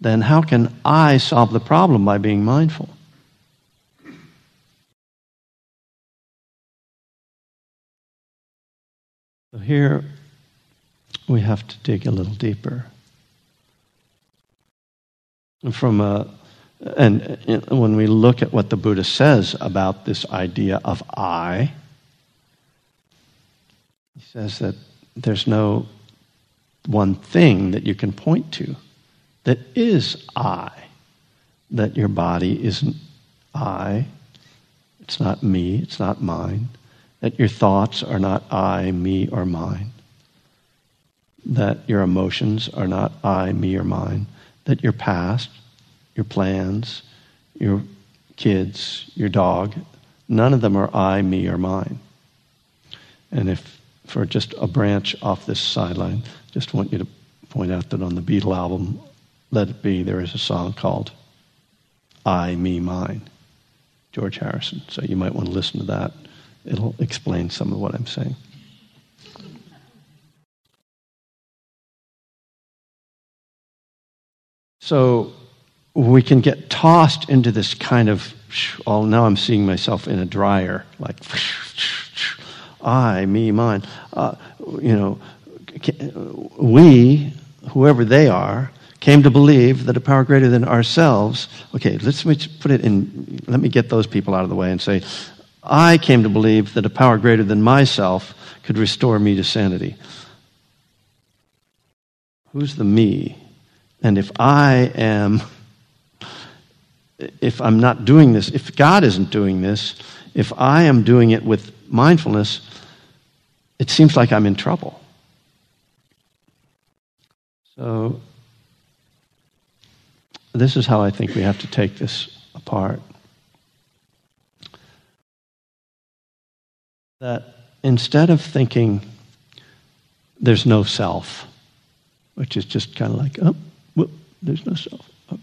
then how can I solve the problem by being mindful? So here we have to dig a little deeper. From a, and when we look at what the Buddha says about this idea of I, he says that there's no one thing that you can point to that is I, that your body isn't I, it's not me, it's not mine, that your thoughts are not I, me, or mine, that your emotions are not I, me, or mine, that your past, your plans, your kids, your dog, none of them are I, me, or mine. And if for just a branch off this sideline, just want you to point out that on the Beatle album, Let It Be, there is a song called I, Me, Mine, George Harrison. So you might want to listen to that. It'll explain some of what I'm saying. So we can get tossed into this kind of, oh, now I'm seeing myself in a dryer, like, I, me, mine. Uh, you know, we, whoever they are, came to believe that a power greater than ourselves. Okay, let's put it in, let me get those people out of the way and say, I came to believe that a power greater than myself could restore me to sanity. Who's the me? And if I am, if I'm not doing this, if God isn't doing this, if I am doing it with mindfulness, it seems like I'm in trouble. So, this is how I think we have to take this apart. That instead of thinking there's no self, which is just kind of like, oh, whoop, there's no self, oh,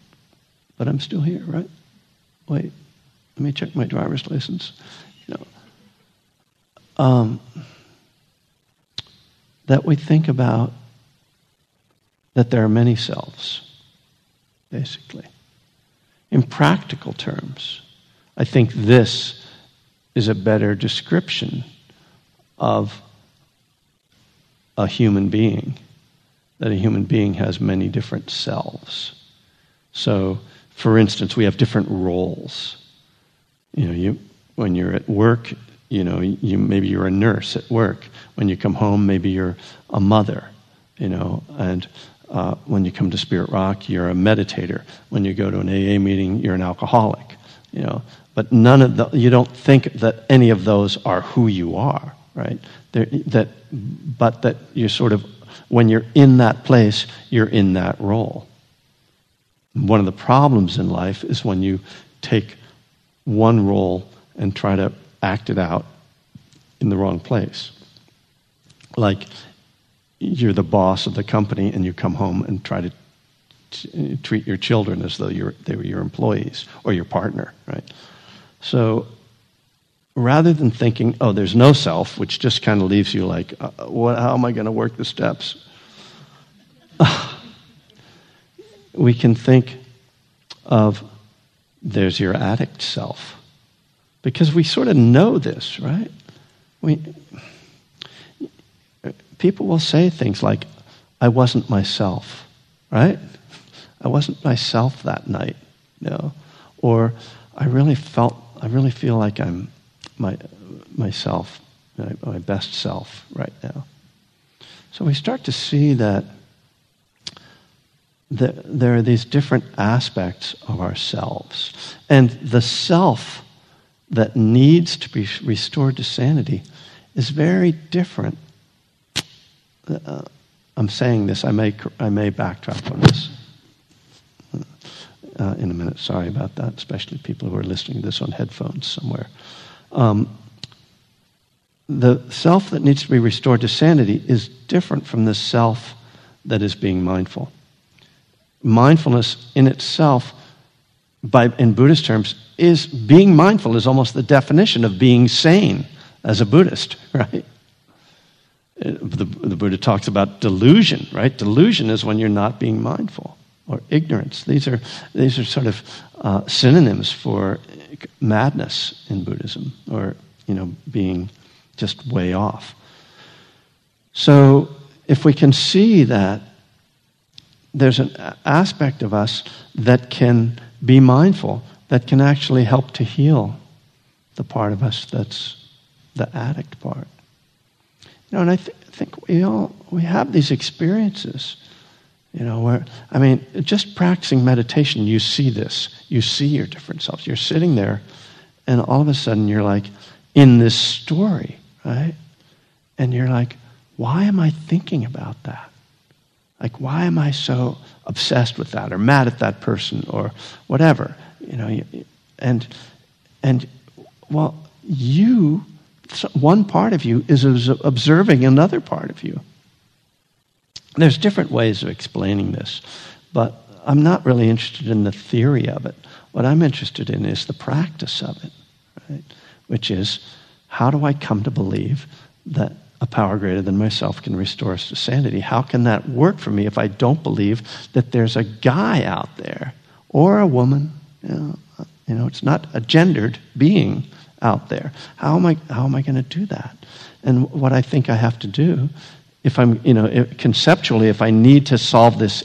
but I'm still here, right? Wait, let me check my driver's license. You know, um, that we think about that there are many selves, basically. In practical terms, I think this is a better description of a human being, that a human being has many different selves. So, for instance, we have different roles. You know, you, when you're at work, you know, you, maybe you're a nurse at work. When you come home, maybe you're a mother, you know, and uh, when you come to Spirit Rock, you're a meditator. When you go to an AA meeting, you're an alcoholic, you know. But none of the, you don't think that any of those are who you are, right? They're, that, but that you're sort of, when you're in that place, you're in that role. One of the problems in life is when you take one role and try to act it out in the wrong place. Like you're the boss of the company and you come home and try to t- treat your children as though they were your employees or your partner, right? So rather than thinking, oh, there's no self, which just kind of leaves you like, uh, what, how am I going to work the steps? we can think of there's your addict self because we sort of know this, right? We, people will say things like, I wasn't myself, right? I wasn't myself that night, you know? Or I really felt, I really feel like I'm my, myself, my, my best self right now. So we start to see that the, there are these different aspects of ourselves. And the self that needs to be restored to sanity is very different. Uh, I'm saying this, I may, I may backtrack on this uh, in a minute. Sorry about that, especially people who are listening to this on headphones somewhere. Um, the self that needs to be restored to sanity is different from the self that is being mindful. Mindfulness in itself by, in Buddhist terms, is being mindful is almost the definition of being sane as a Buddhist, right? The, the Buddha talks about delusion, right? Delusion is when you're not being mindful, or ignorance. These are, these are sort of uh, synonyms for madness in Buddhism, or, you know, being just way off. So if we can see that there's an aspect of us that can be mindful that can actually help to heal the part of us that's the addict part. You know, and I th- think we all we have these experiences. You know, where, I mean, just practicing meditation, you see this. You see your different selves. You're sitting there, and all of a sudden you're like in this story, right? And you're like, why am I thinking about that? Like, why am I so obsessed with that or mad at that person or whatever? You know, and, and well, you, one part of you is observing another part of you. There's different ways of explaining this, but I'm not really interested in the theory of it. What I'm interested in is the practice of it, right? Which is, how do I come to believe that a power greater than myself can restore us to sanity? How can that work for me if I don't believe that there's a guy out there or a woman? You know, you know it's not a gendered being out there. How am I, how am I going to do that? And what I think I have to do if I'm, you know, conceptually, if I need to solve this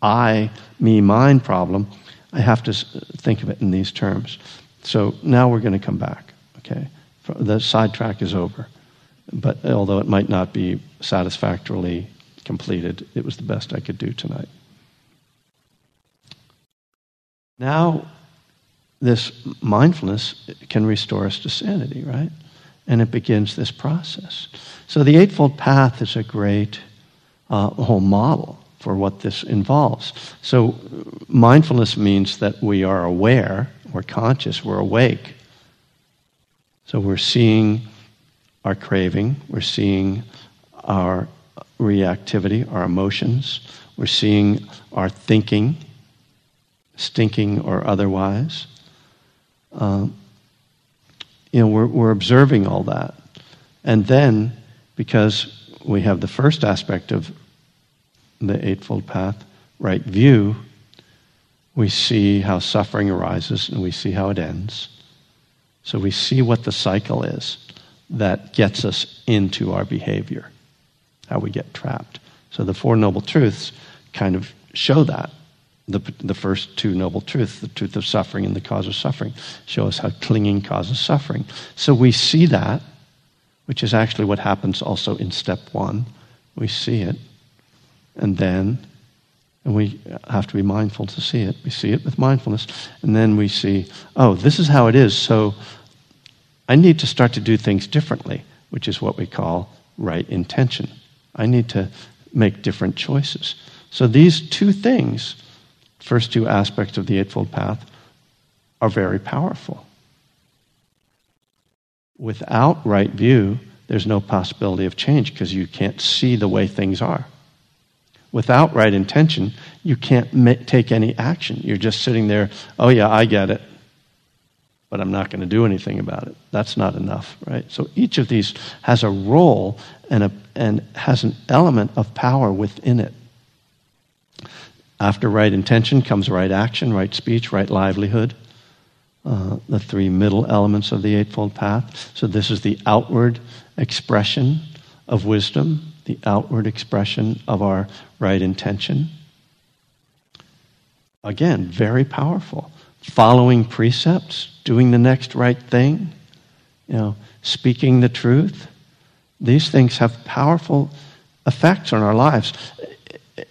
I, me, mine problem, I have to think of it in these terms. So now we're going to come back, okay? The sidetrack is over. But although it might not be satisfactorily completed, it was the best I could do tonight. Now, this mindfulness can restore us to sanity, right? And it begins this process. So the Eightfold Path is a great uh, whole model for what this involves. So mindfulness means that we are aware, we're conscious, we're awake. So we're seeing our craving, we're seeing our reactivity, our emotions, we're seeing our thinking, stinking or otherwise. Um, you know, we're, we're observing all that. And then because we have the first aspect of the Eightfold Path, right view, we see how suffering arises and we see how it ends. So we see what the cycle is that gets us into our behavior, how we get trapped. So the Four Noble Truths kind of show that. The, the first two noble truths, the truth of suffering and the cause of suffering, show us how clinging causes suffering. So we see that which is actually what happens also in step one. We see it, and then, and we have to be mindful to see it. We see it with mindfulness, and then we see, oh, this is how it is, so I need to start to do things differently, which is what we call right intention. I need to make different choices. So these two things, first two aspects of the Eightfold Path, are very powerful. Without right view, there's no possibility of change because you can't see the way things are. Without right intention, you can't ma- take any action. You're just sitting there, oh, yeah, I get it, but I'm not going to do anything about it. That's not enough, right? So each of these has a role and, a, and has an element of power within it. After right intention comes right action, right speech, right livelihood. Uh, the three middle elements of the Eightfold Path. So, this is the outward expression of wisdom, the outward expression of our right intention. Again, very powerful. Following precepts, doing the next right thing, you know, speaking the truth. These things have powerful effects on our lives.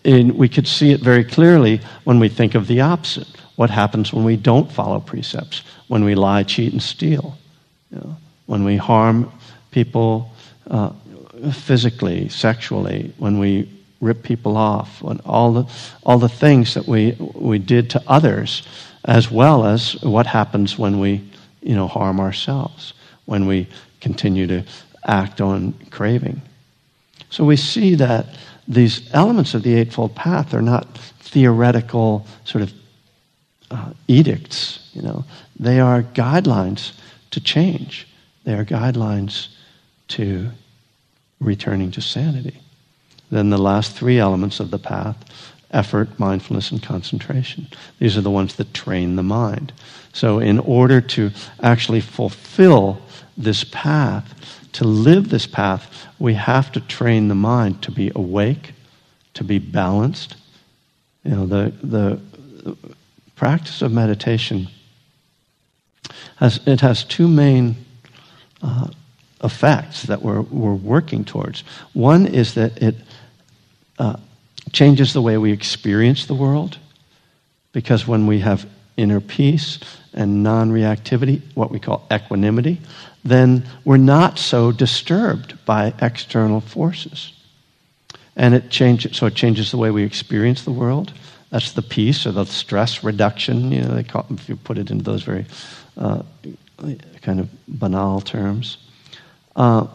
And we could see it very clearly when we think of the opposite. What happens when we don't follow precepts, when we lie, cheat, and steal, you know, when we harm people uh, physically, sexually, when we rip people off, when all the, all the things that we, we did to others, as well as what happens when we you know, harm ourselves, when we continue to act on craving. So we see that these elements of the Eightfold Path are not theoretical sort of uh, edicts, you know. They are guidelines to change. They are guidelines to returning to sanity. Then the last three elements of the path effort, mindfulness, and concentration. These are the ones that train the mind. So, in order to actually fulfill this path, to live this path, we have to train the mind to be awake, to be balanced. You know, the, the practice of meditation has, it has two main uh, effects that we're, we're working towards. One is that it uh, changes the way we experience the world, because when we have inner peace and non reactivity, what we call equanimity, then we're not so disturbed by external forces. And it changes, so it changes the way we experience the world. That's the peace or the stress reduction. You know, they call, if you put it into those very uh, kind of banal terms. Uh,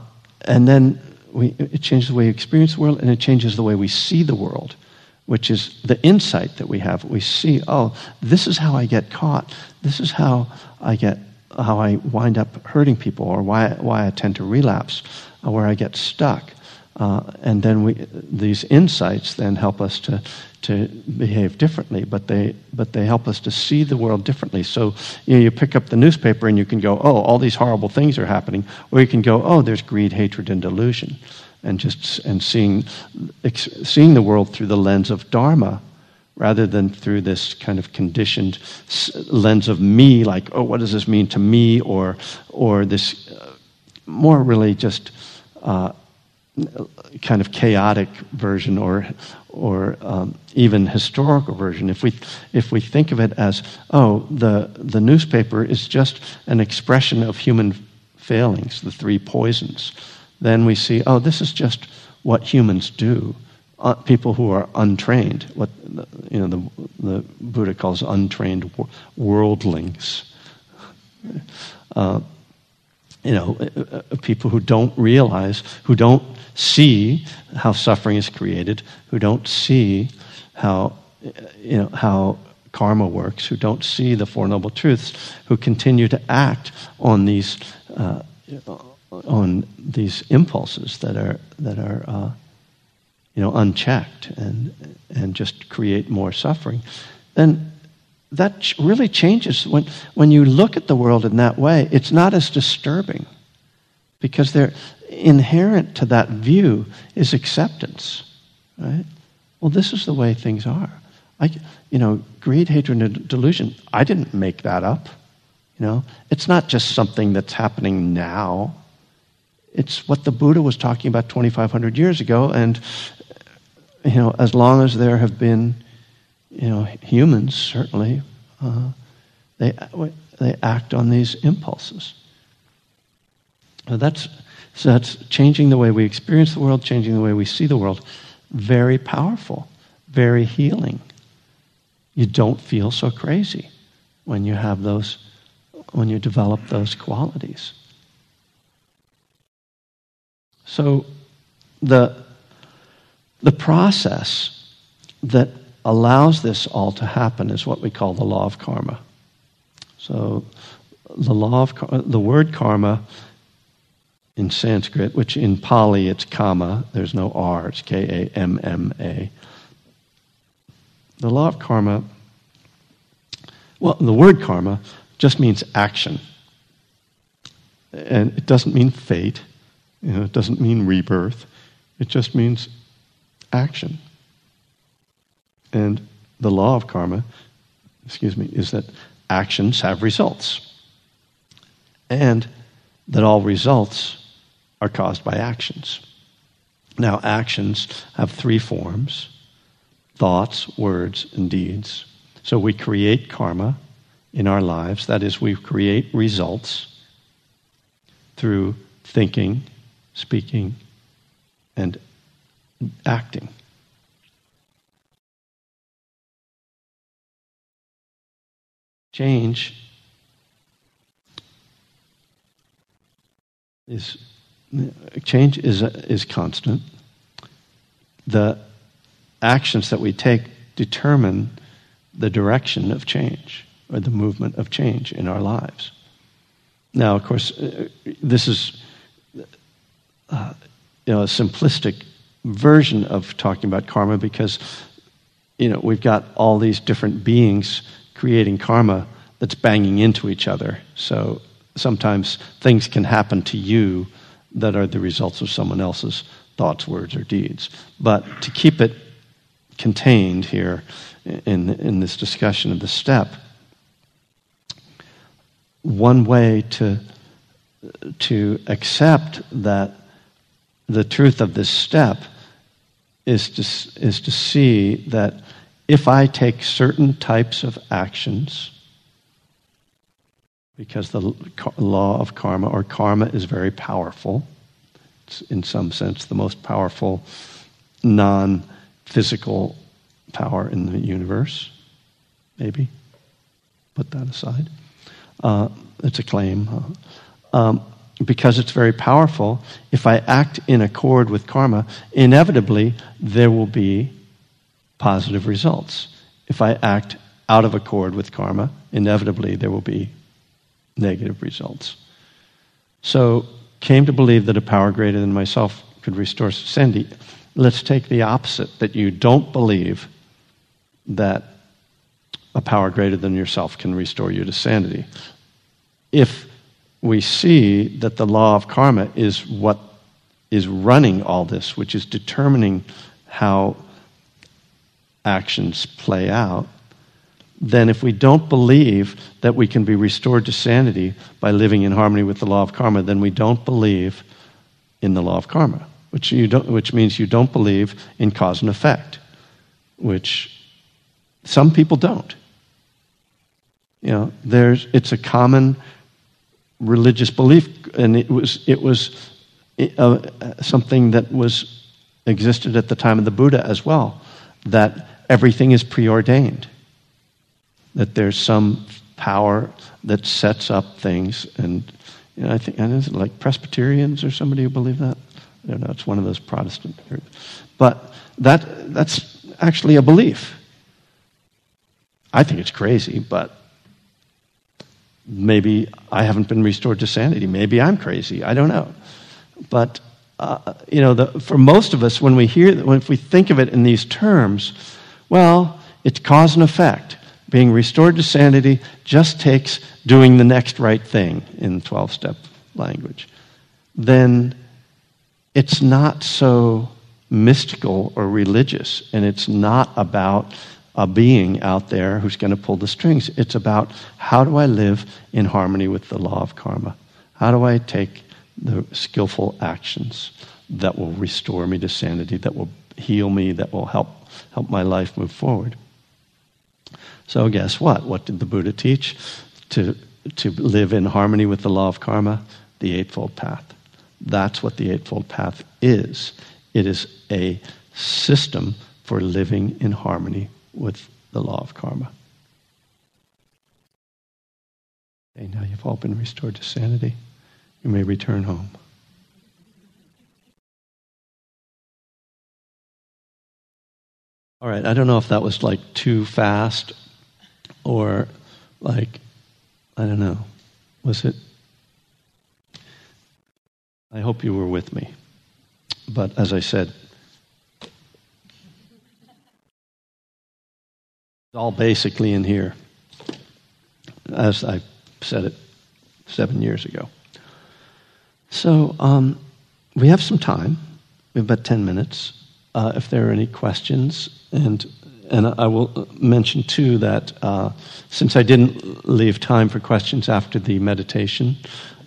and then we, it changes the way we experience the world, and it changes the way we see the world, which is the insight that we have. We see, oh, this is how I get caught. This is how I get how I wind up hurting people, or why why I tend to relapse, or where I get stuck. Uh, and then we, these insights then help us to, to behave differently, but they, but they help us to see the world differently. So you, know, you pick up the newspaper and you can go, oh, all these horrible things are happening. Or you can go, oh, there's greed, hatred, and delusion. And just and seeing, seeing the world through the lens of Dharma rather than through this kind of conditioned lens of me, like, oh, what does this mean to me? Or, or this uh, more really just. Uh, kind of chaotic version or, or um, even historical version. If we, if we think of it as, oh, the, the newspaper is just an expression of human failings, the three poisons, then we see, oh, this is just what humans do. Uh, people who are untrained, what you know, the, the Buddha calls untrained worldlings. Uh, you know, uh, uh, people who don't realize, who don't see how suffering is created, who don't see how, you know, how karma works, who don't see the Four Noble Truths, who continue to act on these, uh, on these impulses that are, that are uh, you know, unchecked and, and just create more suffering, then that really changes. When, when you look at the world in that way, it's not as disturbing because they're inherent to that view is acceptance, right? Well, this is the way things are. I, you know, greed, hatred, and delusion. I didn't make that up. You know, it's not just something that's happening now. It's what the Buddha was talking about 2,500 years ago, and you know, as long as there have been you know, humans certainly, uh, they, they act on these impulses. So that's, so that's changing the way we experience the world, changing the way we see the world. Very powerful, very healing. You don't feel so crazy when you have those, when you develop those qualities. So the, the process that allows this all to happen is what we call the law of karma. So, the law of the word karma in Sanskrit, which in Pali it's kamma, there's no R, it's K A M M A. The law of karma, well, the word karma just means action. And it doesn't mean fate, you know, it doesn't mean rebirth, it just means action. And the law of karma, excuse me, is that actions have results. And that all results are caused by actions. Now, actions have three forms thoughts, words, and deeds. So we create karma in our lives. That is, we create results through thinking, speaking, and acting. Change is change is is constant. The actions that we take determine the direction of change or the movement of change in our lives. Now, of course, uh, this is uh, you know a simplistic version of talking about karma because you know we've got all these different beings creating karma that's banging into each other. So sometimes things can happen to you that are the results of someone else's thoughts, words, or deeds. But to keep it contained here in, in this discussion of the step, one way to, to accept that the truth of this step is to, is to see that if I take certain types of actions, because the law of kamma or karma is very powerful, it's in some sense the most powerful non physical power in the universe, maybe. Put that aside. Uh, it's a claim. Uh, um, because it's very powerful, if I act in accord with karma, inevitably there will be positive results. If I act out of accord with karma, inevitably there will be negative results. So, came to believe that a power greater than myself could restore sanity. Let's take the opposite that you don't believe that a power greater than yourself can restore you to sanity. If we see that the law of karma is what is running all this, which is determining how actions play out, then if we don't believe that we can be restored to sanity by living in harmony with the law of karma, then we don't believe in the law of karma, which, you don't, which means you don't believe in cause and effect, which some people don't. You know, there's, it's a common religious belief, and it was, it was uh, something that was existed at the time of the Buddha as well, that everything is preordained, that there's some power that sets up things, and you know, I think, and is it like Presbyterians or somebody who believe that? I don't know. It's one of those Protestant groups, but that that's actually a belief. I think it's crazy, but maybe I haven't been restored to sanity. Maybe I'm crazy. I don't know. But, uh, you know, the, for most of us, when we hear, when, if we think of it in these terms, well, it's cause and effect. Being restored to sanity just takes doing the next right thing in 12 step language. Then it's not so mystical or religious, and it's not about a being out there who's going to pull the strings. It's about how do I live in harmony with the law of karma? How do I take the skillful actions that will restore me to sanity, that will heal me, that will help help my life move forward? So guess what? What did the Buddha teach? To to live in harmony with the law of karma, the eightfold path. That's what the eightfold path is. It is a system for living in harmony with the law of karma. Okay, now you've all been restored to sanity. You may return home. All right, I don't know if that was like too fast or like, I don't know. Was it? I hope you were with me. But as I said, all basically in here, as I said it seven years ago. So um, we have some time. We have about 10 minutes. Uh, if there are any questions, and and I will mention too that uh, since I didn't leave time for questions after the meditation,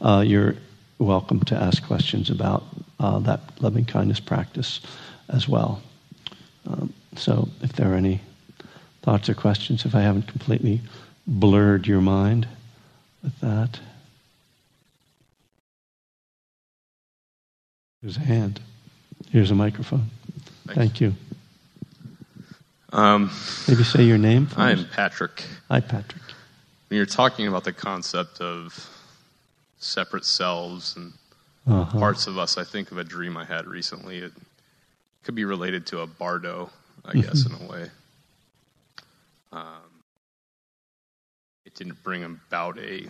uh, you're welcome to ask questions about uh, that loving kindness practice as well. Um, so if there are any thoughts or questions if I haven't completely blurred your mind with that. Here's a hand. Here's a microphone. Thanks. Thank you. Um, Maybe say your name. I'm Patrick. Hi, Patrick. When you're talking about the concept of separate selves and uh-huh. parts of us, I think of a dream I had recently. It could be related to a bardo, I guess, in a way. Um, it didn't bring about a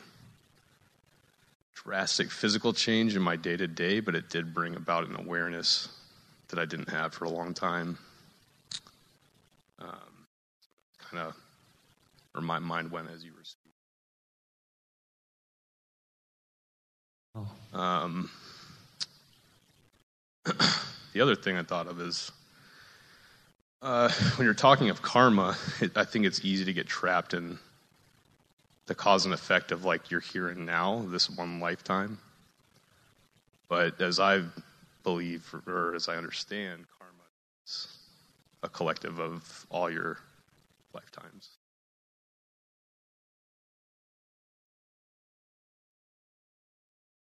drastic physical change in my day to day, but it did bring about an awareness that I didn't have for a long time. Um, kind of, or my mind went as you were speaking. Oh. Um, the other thing I thought of is uh, when you're talking of karma, it, I think it's easy to get trapped in the cause and effect of like you're here and now, this one lifetime. But as I believe, or as I understand, karma is a collective of all your lifetimes.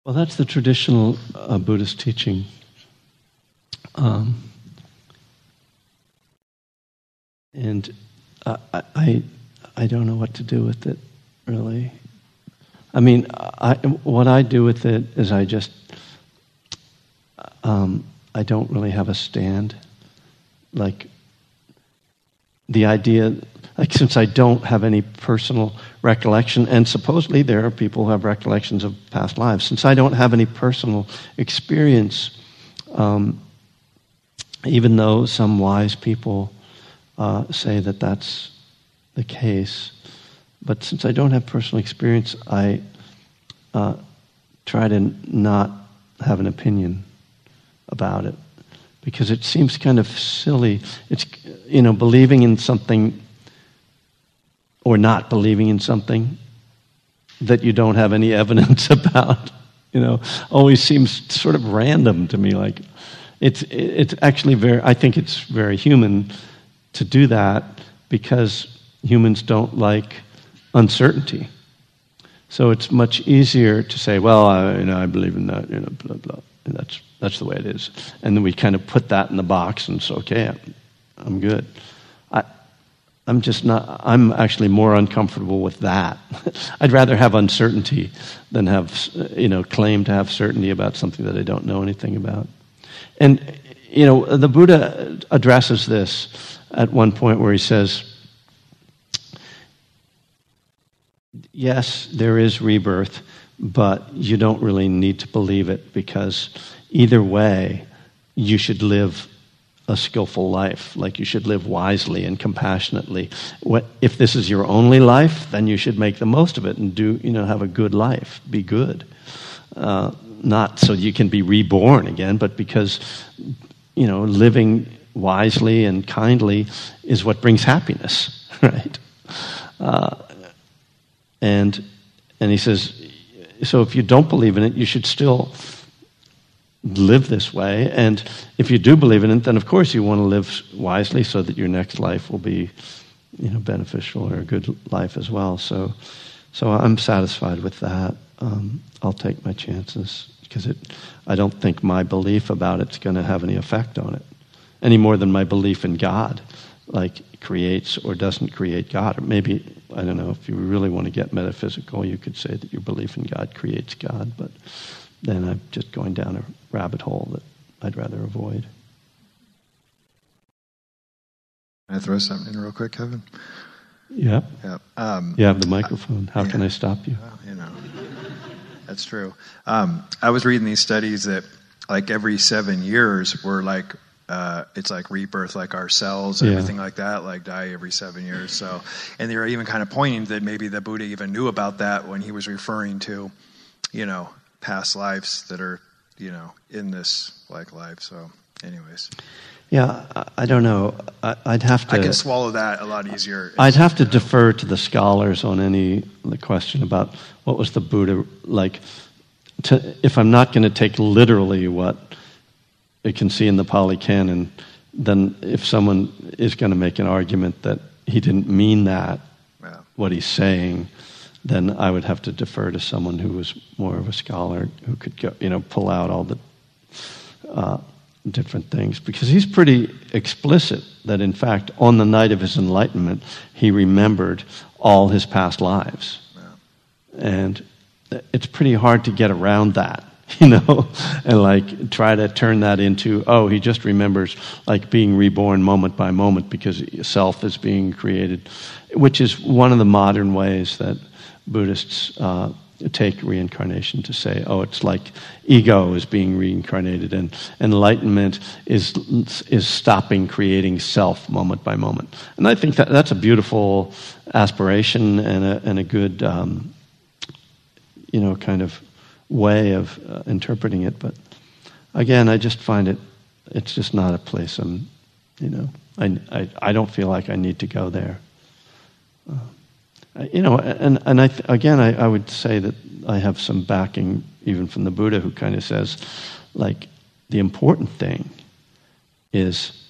Well, that's the traditional uh, Buddhist teaching. Um, and I, I, I don't know what to do with it, really. I mean, I, what I do with it is I just, um, I don't really have a stand. Like, the idea, like, since I don't have any personal recollection, and supposedly there are people who have recollections of past lives, since I don't have any personal experience, um, even though some wise people uh, say that that's the case. But since I don't have personal experience, I uh, try to not have an opinion about it because it seems kind of silly. It's, you know, believing in something or not believing in something that you don't have any evidence about, you know, always seems sort of random to me. Like, it's, it's actually very, I think it's very human to do that because humans don't like uncertainty. So it's much easier to say, well, I, you know, I believe in that, you know, blah, blah. And that's, that's the way it is. And then we kind of put that in the box and it's okay, I'm, I'm good. I, I'm just not, I'm actually more uncomfortable with that. I'd rather have uncertainty than have, you know, claim to have certainty about something that I don't know anything about. And, you know, the Buddha addresses this at one point where he says, Yes, there is rebirth, but you don't really need to believe it because either way, you should live a skillful life. Like you should live wisely and compassionately. If this is your only life, then you should make the most of it and do, you know, have a good life. Be good. Uh, not so you can be reborn again, but because, you know, living wisely and kindly is what brings happiness, right? Uh, and and he says, so if you don't believe in it, you should still live this way. And if you do believe in it, then of course you want to live wisely so that your next life will be, you know, beneficial or a good life as well. So, so I'm satisfied with that. Um, I'll take my chances because it, I don't think my belief about it's going to have any effect on it any more than my belief in God, like creates or doesn't create God. Or maybe, I don't know, if you really want to get metaphysical, you could say that your belief in God creates God, but then I'm just going down a rabbit hole that I'd rather avoid. Can I throw something in real quick, Kevin? Yeah. Yeah. Um, you have the microphone. How yeah. can I stop you? Well, you know, that's true. Um, I was reading these studies that, like, every seven years, we're like uh, it's like rebirth, like our cells and yeah. everything like that, like die every seven years. So, and they were even kind of pointing that maybe the Buddha even knew about that when he was referring to, you know, past lives that are, you know, in this like life. So, anyways. Yeah, I don't know. I'd have to. I can swallow that a lot easier. I'd have to defer to the scholars on any the question about what was the Buddha like. To, if I'm not going to take literally what it can see in the Pali Canon, then if someone is going to make an argument that he didn't mean that, yeah. what he's saying, then I would have to defer to someone who was more of a scholar who could go, you know, pull out all the uh, different things. Because he's pretty explicit that, in fact, on the night of his enlightenment, he remembered all his past lives. Yeah. And it's pretty hard to get around that. you know, and like try to turn that into, oh, he just remembers like being reborn moment by moment because self is being created, which is one of the modern ways that Buddhists uh, take reincarnation to say, oh, it's like ego is being reincarnated, and enlightenment is is stopping creating self moment by moment. And I think that that's a beautiful aspiration and a and a good, um, you know, kind of way of uh, interpreting it. But again, I just find it, it's just not a place I'm, you know, I, I, I don't feel like I need to go there. Uh, you know, and, and I th- again, I, I would say that I have some backing even from the Buddha who kind of says, like, the important thing is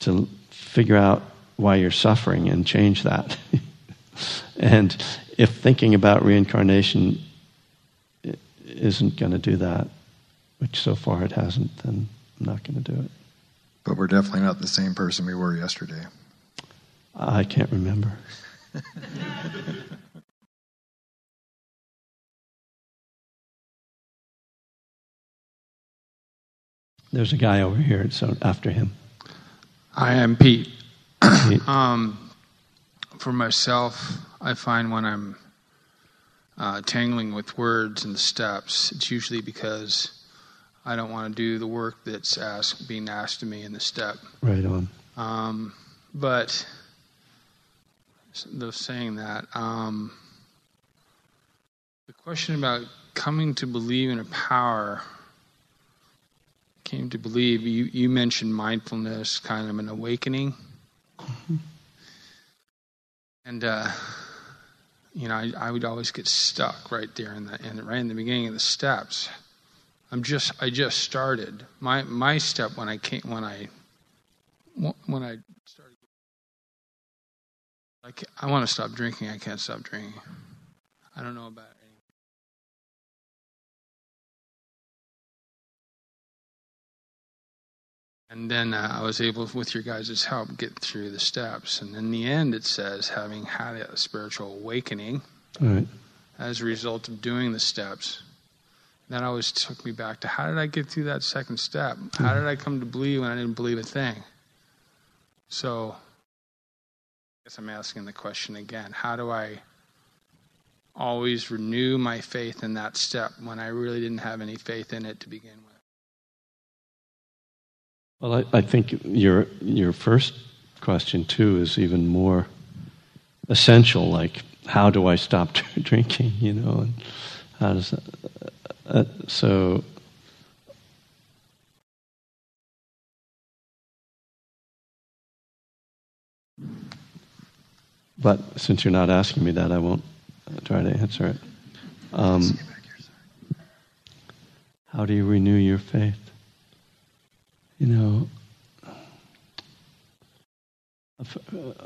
to figure out why you're suffering and change that. and if thinking about reincarnation isn't going to do that, which so far it hasn't, then I'm not going to do it. But we're definitely not the same person we were yesterday. I can't remember. There's a guy over here, so after him. I am Pete. Pete. um, for myself, I find when I'm uh, tangling with words and steps, it's usually because I don't want to do the work that's asked, being asked of me in the step. Right on. Um, but though saying that, um, the question about coming to believe in a power came to believe you, you mentioned mindfulness kind of an awakening mm-hmm. and uh, you know I, I, would always get stuck right there in the in, right in the beginning of the steps. I'm just i just started. My my step when i came when i when i started like i want to stop drinking i can't stop drinking. I don't know about And then uh, I was able, with your guys' help, get through the steps. And in the end, it says, having had a spiritual awakening right. as a result of doing the steps, that always took me back to how did I get through that second step? How mm-hmm. did I come to believe when I didn't believe a thing? So, I guess I'm asking the question again how do I always renew my faith in that step when I really didn't have any faith in it to begin with? Well, I, I think your your first question too is even more essential. Like, how do I stop drinking? You know, and how does that, uh, so? But since you're not asking me that, I won't try to answer it. Um, how do you renew your faith? You know,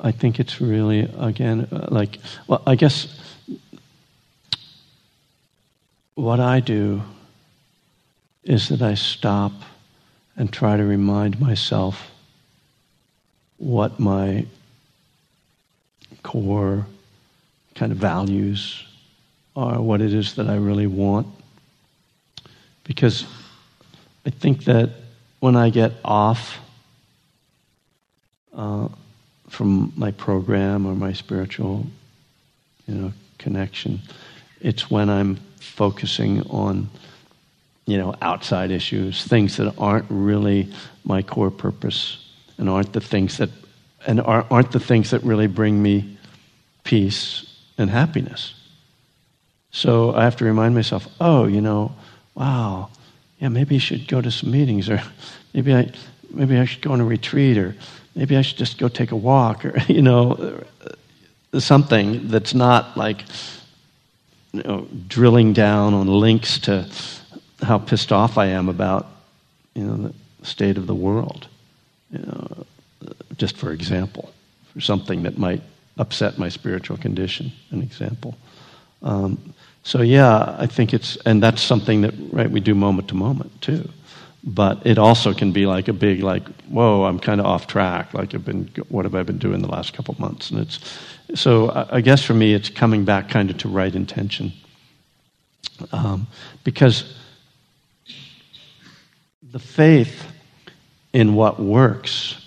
I think it's really, again, uh, like, well, I guess what I do is that I stop and try to remind myself what my core kind of values are, what it is that I really want. Because I think that when I get off uh, from my program or my spiritual, you know, connection, it's when I'm focusing on, you know, outside issues, things that aren't really my core purpose, and aren't the things that, and aren't the things that really bring me peace and happiness. So I have to remind myself, oh, you know, wow, yeah, maybe you should go to some meetings, or maybe I, maybe I should go on a retreat, or maybe I should just go take a walk, or you know, something that's not like you know, drilling down on links to how pissed off I am about you know the state of the world. You know, just for example, for something that might upset my spiritual condition. An example. Um, so yeah, I think it's, and that's something that right we do moment to moment too. But it also can be like a big like, whoa, I'm kind of off track. Like I've been, what have I been doing the last couple months? And it's, so I guess for me, it's coming back kind of to right intention, um, because the faith in what works.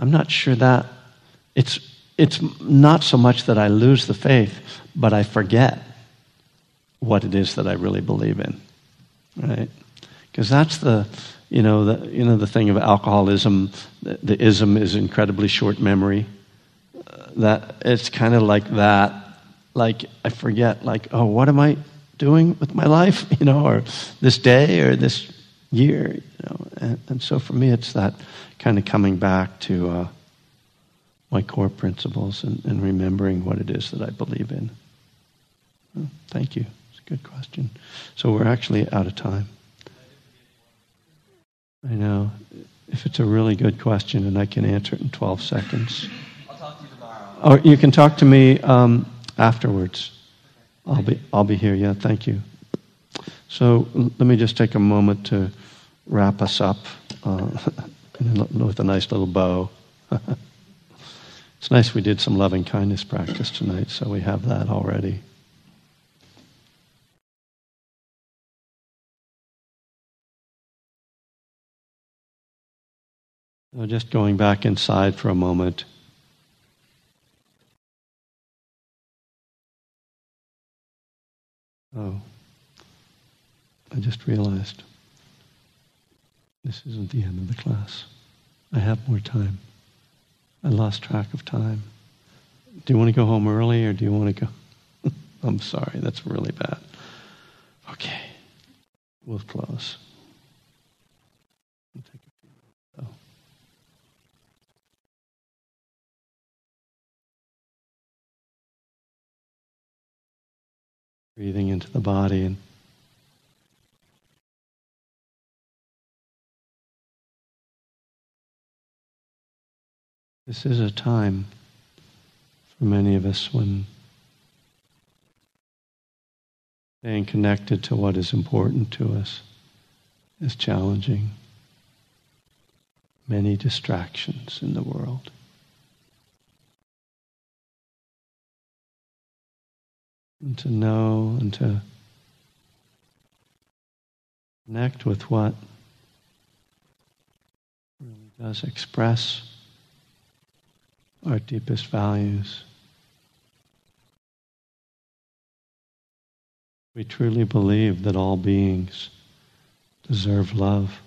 I'm not sure that it's it's not so much that I lose the faith, but I forget what it is that I really believe in, right? Because that's the, you know, the you know the thing of alcoholism. The, the ism is incredibly short memory. Uh, that it's kind of like that. Like I forget, like oh, what am I doing with my life? You know, or this day or this year. You know, and, and so for me, it's that kind of coming back to. Uh, my core principles and, and remembering what it is that I believe in. Well, thank you. It's a good question. So we're actually out of time. I know. if it's a really good question and I can answer it in 12 seconds. I'll talk to you tomorrow. Or you can talk to me um, afterwards. I'll be, I'll be here. Yeah, thank you. So let me just take a moment to wrap us up uh, with a nice little bow. it's nice we did some loving kindness practice tonight, so we have that already. So just going back inside for a moment. Oh, I just realized this isn't the end of the class. I have more time. I lost track of time. Do you want to go home early or do you want to go? I'm sorry, that's really bad. Okay, we'll close. Breathing into the body and This is a time for many of us when staying connected to what is important to us is challenging. Many distractions in the world. And to know and to connect with what really does express our deepest values. We truly believe that all beings deserve love.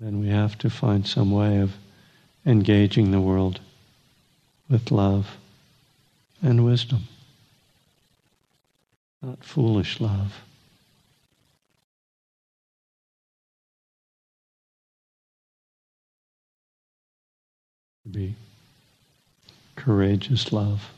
Then we have to find some way of engaging the world with love and wisdom, not foolish love. be courageous love.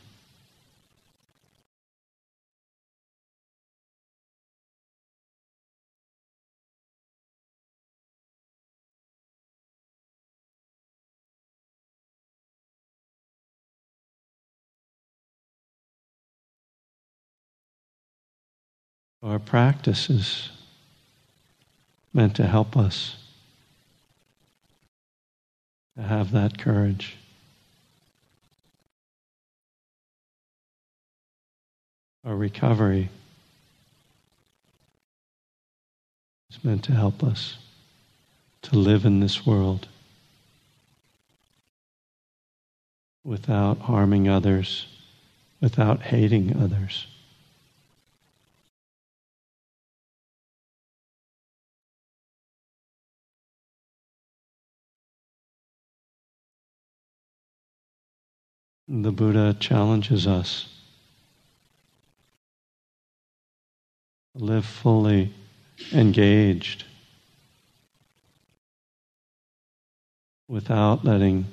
Our practice is meant to help us to have that courage. Our recovery is meant to help us to live in this world without harming others, without hating others. The Buddha challenges us live fully engaged without letting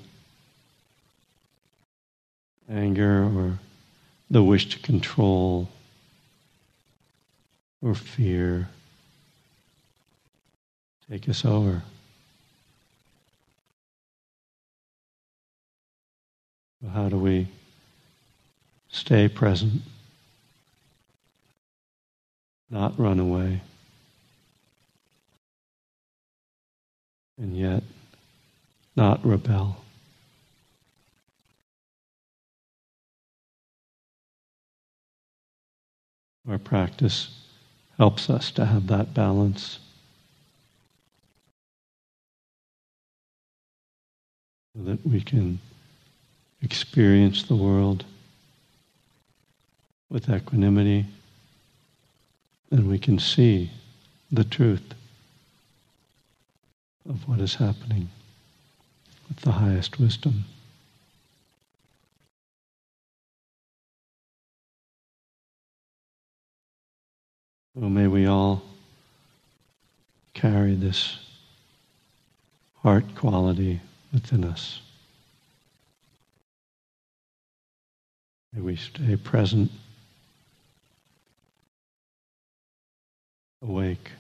anger or the wish to control or fear take us over. How do we stay present, not run away, and yet not rebel? Our practice helps us to have that balance. So that we can experience the world with equanimity, and we can see the truth of what is happening with the highest wisdom. So may we all carry this heart quality within us. May we stay present, awake,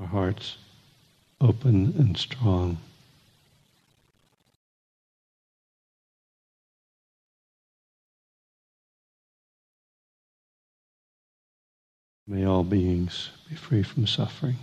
our hearts open and strong. May all beings be free from suffering.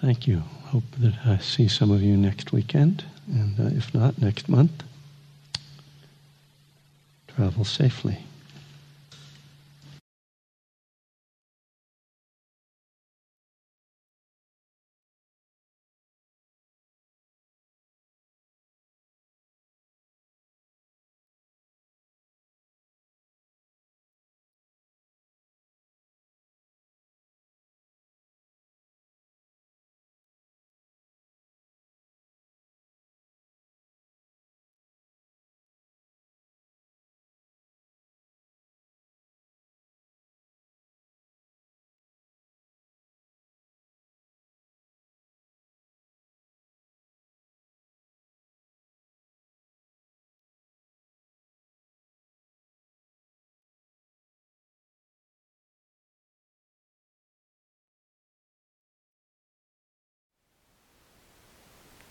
Thank you. Hope that I see some of you next weekend, and uh, if not, next month. Travel safely.